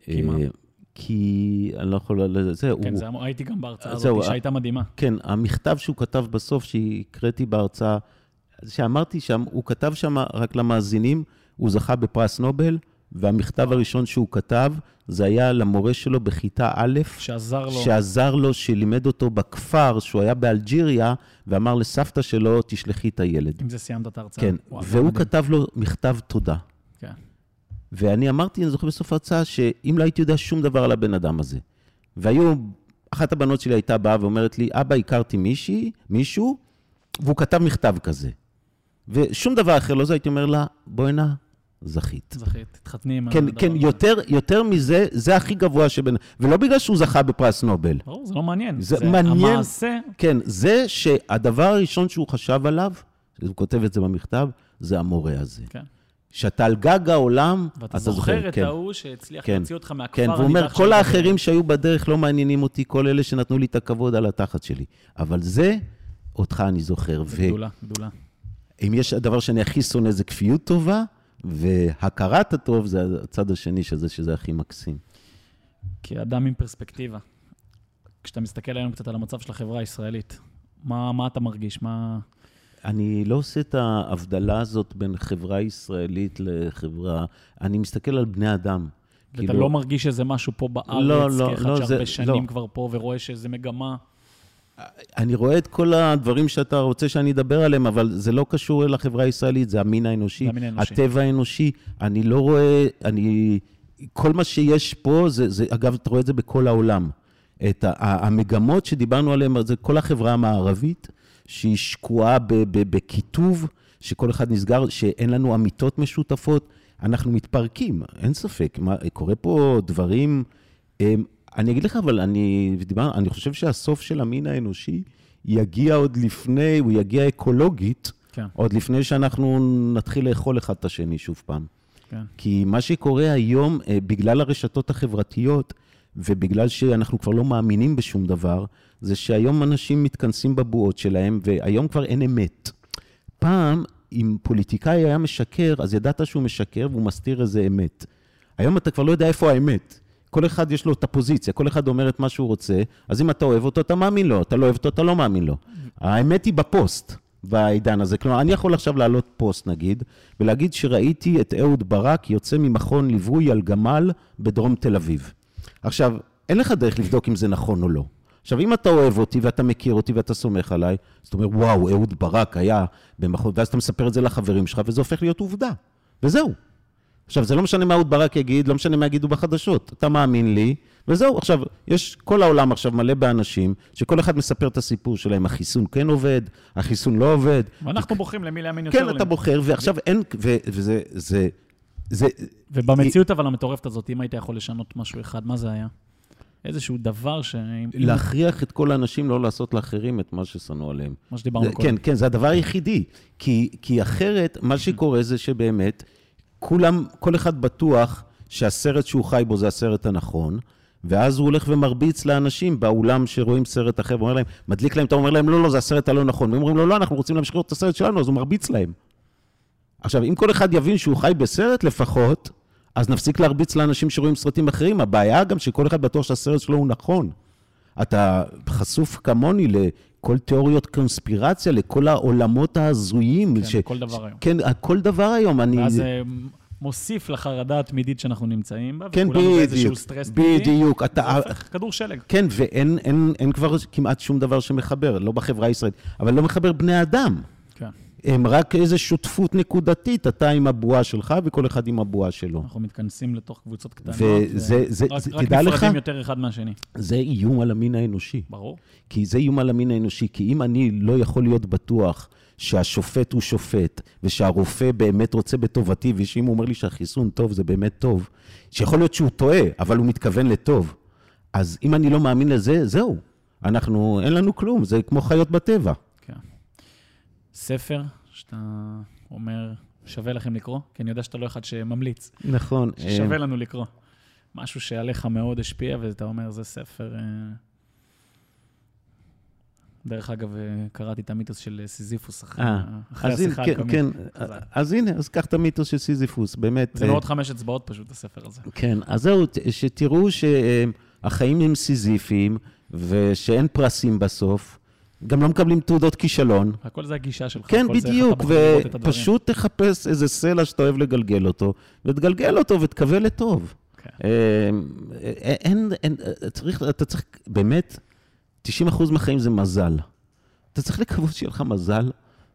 כי מה? אה, כי אני לא יכול... ל- זה, כן, הוא, זה, הייתי גם בהרצאה הזאת, שהייתה מדהימה. כן, המכתב שהוא כתב בסוף, שהקראתי בהרצאה, שאמרתי שם, הוא כתב שם רק למאזינים, הוא זכה בפרס נובל, והמכתב הראשון שהוא כתב, זה היה למורה שלו בכיתה א', שעזר לו, שעזר לו, שלימד אותו בכפר, שהוא היה באלג'יריה, ואמר לסבתא שלו, תשלחי את הילד. עם זה סיימת את ההרצאה. כן, וואו, והוא מדהים. כתב לו מכתב תודה. כן. ואני אמרתי, אני זוכר בסוף ההרצאה, שאם לא הייתי יודע שום דבר על הבן אדם הזה, והיום אחת הבנות שלי הייתה באה ואומרת לי, אבא, הכרתי מישהי, מישהו, והוא כתב מכתב כזה. ושום דבר אחר לא זה, הייתי אומר לה, בואי נא, זכית. זכית, תתחתני עם כן, הדבר כן, הזה. יותר, יותר מזה, זה הכי גבוה שבין... ולא בגלל שהוא זכה בפרס נובל. ברור, זה לא מעניין. זה מעניין. המעשה, כן, זה שהדבר הראשון שהוא חשב עליו, הוא כותב את זה במכתב, זה המורה הזה. כן. שאתה על גג העולם, ואתה אתה זוכר את כן. ההוא שהצליח כן. להוציא אותך מהכפר כן, והוא אומר, כל האחרים שהיו בדרך לא מעניינים אותי, כל אלה שנתנו לי את הכבוד על התחת שלי. אבל זה, אותך אני זוכר. זה גדולה, גדולה. ואם יש הדבר שאני הכי שונא זה כפיות טובה, והכרת הטוב זה הצד השני של זה, שזה הכי מקסים. כאדם עם פרספקטיבה, כשאתה מסתכל היום קצת על המצב של החברה הישראלית, מה, מה אתה מרגיש? מה... אני לא עושה את ההבדלה הזאת בין חברה ישראלית לחברה, אני מסתכל על בני אדם. ואתה לא מרגיש שזה משהו פה בארץ, לא, לא, כאחד לא, שהרבה זה- שנים לא. כבר פה ורואה שזה מגמה. אני רואה את כל הדברים שאתה רוצה שאני אדבר עליהם, אבל זה לא קשור לחברה הישראלית, זה המין האנושי, המין האנושי. הטבע האנושי. אני לא רואה, אני... כל מה שיש פה, זה, זה, אגב, אתה רואה את זה בכל העולם. את המגמות שדיברנו עליהן, זה כל החברה המערבית, שהיא שקועה בקיטוב, שכל אחד נסגר, שאין לנו אמיתות משותפות, אנחנו מתפרקים, אין ספק. מה, קורה פה דברים... אני אגיד לך, אבל אני, דיבר, אני חושב שהסוף של המין האנושי יגיע עוד לפני, הוא יגיע אקולוגית, כן, עוד לפני שאנחנו נתחיל לאכול אחד את השני שוב פעם. כן. כי מה שקורה היום, אה, בגלל הרשתות החברתיות, ובגלל שאנחנו כבר לא מאמינים בשום דבר, זה שהיום אנשים מתכנסים בבועות שלהם, והיום כבר אין אמת. פעם, אם פוליטיקאי היה משקר, אז ידעת שהוא משקר והוא מסתיר איזה אמת. היום אתה כבר לא יודע איפה האמת. כל אחד יש לו את הפוזיציה, כל אחד אומר את מה שהוא רוצה, אז אם אתה אוהב אותו, אתה מאמין לו, אתה לא אוהב אותו, אתה לא מאמין לו. האמת היא בפוסט, בעידן הזה. כלומר, אני יכול עכשיו להעלות פוסט, נגיד, ולהגיד שראיתי את אהוד ברק יוצא ממכון ליווי על גמל בדרום תל אביב. עכשיו, אין לך דרך לבדוק אם זה נכון או לא. עכשיו, אם אתה אוהב אותי ואתה מכיר אותי ואתה סומך עליי, אז אתה אומר, וואו, אהוד ברק היה במכון, ואז אתה מספר את זה לחברים שלך, וזה הופך להיות עובדה. וזהו. עכשיו, זה לא משנה מה אהוד ברק יגיד, לא משנה מה יגידו בחדשות. אתה מאמין לי, וזהו. עכשיו, יש, כל העולם עכשיו מלא באנשים, שכל אחד מספר את הסיפור שלהם, החיסון כן עובד, החיסון לא עובד. ואנחנו בוחרים למי להאמין יותר. כן, למי. אתה בוחר, ועכשיו אין, ו- וזה, זה, זה, ובמציאות אבל המטורפת הזאת, אם היית יכול לשנות משהו אחד, מה זה היה? איזשהו דבר ש... להכריח את כל האנשים לא לעשות לאחרים את מה ששנוא עליהם. מה שדיברנו קודם. כן, כן, זה הדבר היחידי. כי, כי אחרת, מה שקורה זה שבאמת, כולם, כל אחד בטוח שהסרט שהוא חי בו זה הסרט הנכון, ואז הוא הולך ומרביץ לאנשים באולם שרואים סרט אחר, ואומר להם, מדליק להם, אתה אומר להם, לא, לא, זה הסרט הלא נכון. והם אומרים לו, לא, אנחנו רוצים להמשיך לראות את הסרט שלנו, אז הוא מרביץ להם. עכשיו, אם כל אחד יבין שהוא חי בסרט לפחות, אז נפסיק להרביץ לאנשים שרואים סרטים אחרים. הבעיה גם שכל אחד בטוח שהסרט שלו הוא נכון. אתה חשוף כמוני לכל תיאוריות קונספירציה, לכל העולמות ההזויים. כן, כל דבר היום. כן, כל דבר היום. אני... ואז זה מוסיף לחרדה התמידית שאנחנו נמצאים בה, כן, וכולנו באיזשהו סטרס תמידי. בדיוק. אתה... זה הופך כדור שלג. כן, ואין אין, אין כבר כמעט שום דבר שמחבר, לא בחברה הישראלית, אבל לא מחבר בני אדם. הם רק איזו שותפות נקודתית, אתה עם הבועה שלך וכל אחד עם הבועה שלו. אנחנו מתכנסים לתוך קבוצות קטנות. וזה- זה- רק- זה- רק תדע לך- יותר אחד מהשני. זה איום על המין האנושי. ברור. כי זה איום על המין האנושי, כי אם אני לא יכול להיות בטוח שהשופט הוא שופט, ושהרופא באמת רוצה בטובתי, ושאם הוא אומר לי שהחיסון טוב, זה באמת טוב, שיכול להיות שהוא טועה, אבל הוא מתכוון לטוב. אז אם אני לא מאמין לזה, זהו. אנחנו, אין לנו כלום, זה כמו חיות בטבע. ספר שאתה אומר, שווה לכם לקרוא, כי אני יודע שאתה לא אחד שממליץ, נכון. ששווה לנו לקרוא. משהו שעליך מאוד השפיע, ואתה אומר, זה ספר... אה, דרך אגב, אה, קראתי את המיתוס של סיזיפוס אחרי אה, השיחה כן, הקודמת. כן. אז הנה, אז קח את המיתוס של סיזיפוס, באמת. זה אה, מאוד חמש אצבעות פשוט, הספר הזה. כן, אז זהו, שתראו שהחיים הם סיזיפיים, ושאין פרסים בסוף, גם לא מקבלים תעודות כישלון. הכל זה הגישה שלך. כן, בדיוק. ופשוט תחפש איזה סלע שאתה אוהב לגלגל אותו, ותגלגל אותו ותקווה לטוב. כן. אה, אין, אין, צריך, אתה צריך, באמת, 90% מהחיים זה מזל. אתה צריך לקוות שיהיה לך מזל,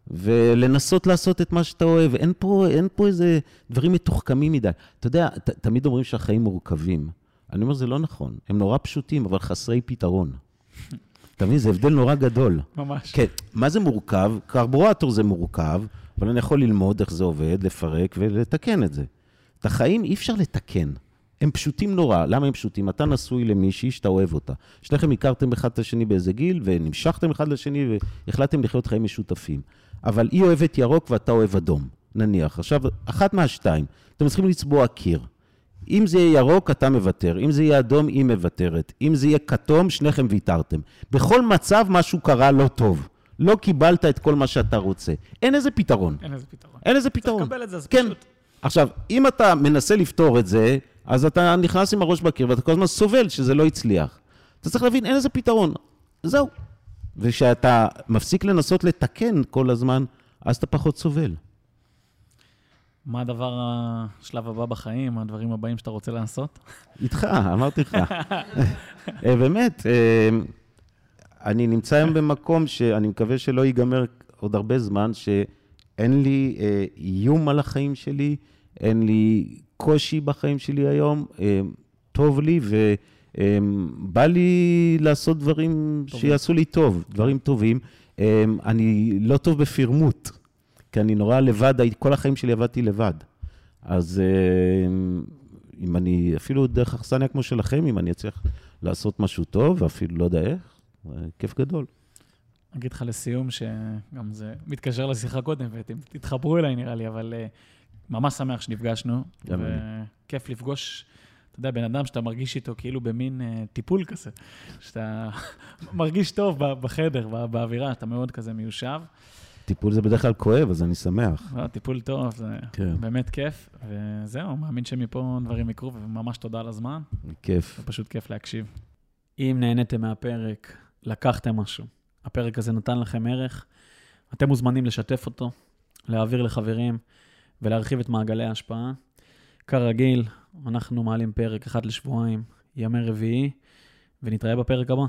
ולנסות לעשות את מה שאתה אוהב. אין פה, אין פה איזה דברים מתוחכמים מדי. אתה יודע, ת, תמיד אומרים שהחיים מורכבים. אני אומר, זה לא נכון. הם נורא פשוטים, אבל חסרי פתרון. <laughs> אתה מבין? זה הבדל נורא גדול. ממש. כן, מה זה מורכב? קרבורטור זה מורכב, אבל אני יכול ללמוד איך זה עובד, לפרק ולתקן את זה. את החיים אי אפשר לתקן. הם פשוטים נורא. למה הם פשוטים? אתה נשוי למישהי שאתה אוהב אותה. שניכם הכרתם אחד את השני באיזה גיל, ונמשכתם אחד לשני, והחלטתם לחיות חיים משותפים. אבל היא אוהבת ירוק ואתה אוהב אדום, נניח. עכשיו, אחת מהשתיים, אתם צריכים לצבוע קיר. אם זה יהיה ירוק, אתה מוותר. אם זה יהיה אדום, היא מוותרת. אם זה יהיה כתום, שניכם ויתרתם. בכל מצב משהו קרה לא טוב. לא קיבלת את כל מה שאתה רוצה. אין איזה פתרון. אין לזה פתרון. אין איזה צריך פתרון. לקבל את זה, זה כן. פשוט. עכשיו, אם אתה מנסה לפתור את זה, אז אתה נכנס עם הראש בקיר ואתה כל הזמן סובל שזה לא הצליח. אתה צריך להבין, אין לזה פתרון. זהו. וכשאתה מפסיק לנסות לתקן כל הזמן, אז אתה פחות סובל. מה הדבר, השלב הבא בחיים, הדברים הבאים שאתה רוצה לעשות? איתך, אמרתי לך. אה, באמת, אה, אני נמצא היום במקום שאני מקווה שלא ייגמר עוד הרבה זמן, שאין לי אה, איום על החיים שלי, אין לי קושי בחיים שלי היום, אה, טוב לי, ובא לי לעשות דברים טובים. שיעשו לי טוב, דברים טובים. אה, אני לא טוב בפרמוט, כי אני נורא לבד, כל החיים שלי עבדתי לבד. אז אה, אם אני, אפילו דרך אכסניה כמו שלכם, אם אני אצליח לעשות משהו טוב, ואפילו לא יודע איך, אה, כיף גדול. אגיד לך לסיום, שגם זה מתקשר לשיחה קודם, ותתחברו אליי נראה לי, אבל אה, ממש שמח שנפגשנו. גם אני. וכיף לפגוש, אתה יודע, בן אדם שאתה מרגיש איתו כאילו במין טיפול כזה, שאתה <laughs> מרגיש טוב בחדר, באווירה, אתה מאוד כזה מיושב. טיפול זה בדרך כלל כואב, אז אני שמח. לא, טיפול טוב, זה כן. באמת כיף. וזהו, מאמין שמפה דברים יקרו, וממש תודה על הזמן. כיף. זה פשוט כיף להקשיב. אם נהניתם מהפרק, לקחתם משהו, הפרק הזה נתן לכם ערך, אתם מוזמנים לשתף אותו, להעביר לחברים ולהרחיב את מעגלי ההשפעה. כרגיל, אנחנו מעלים פרק אחד לשבועיים, ימי רביעי, ונתראה בפרק הבא.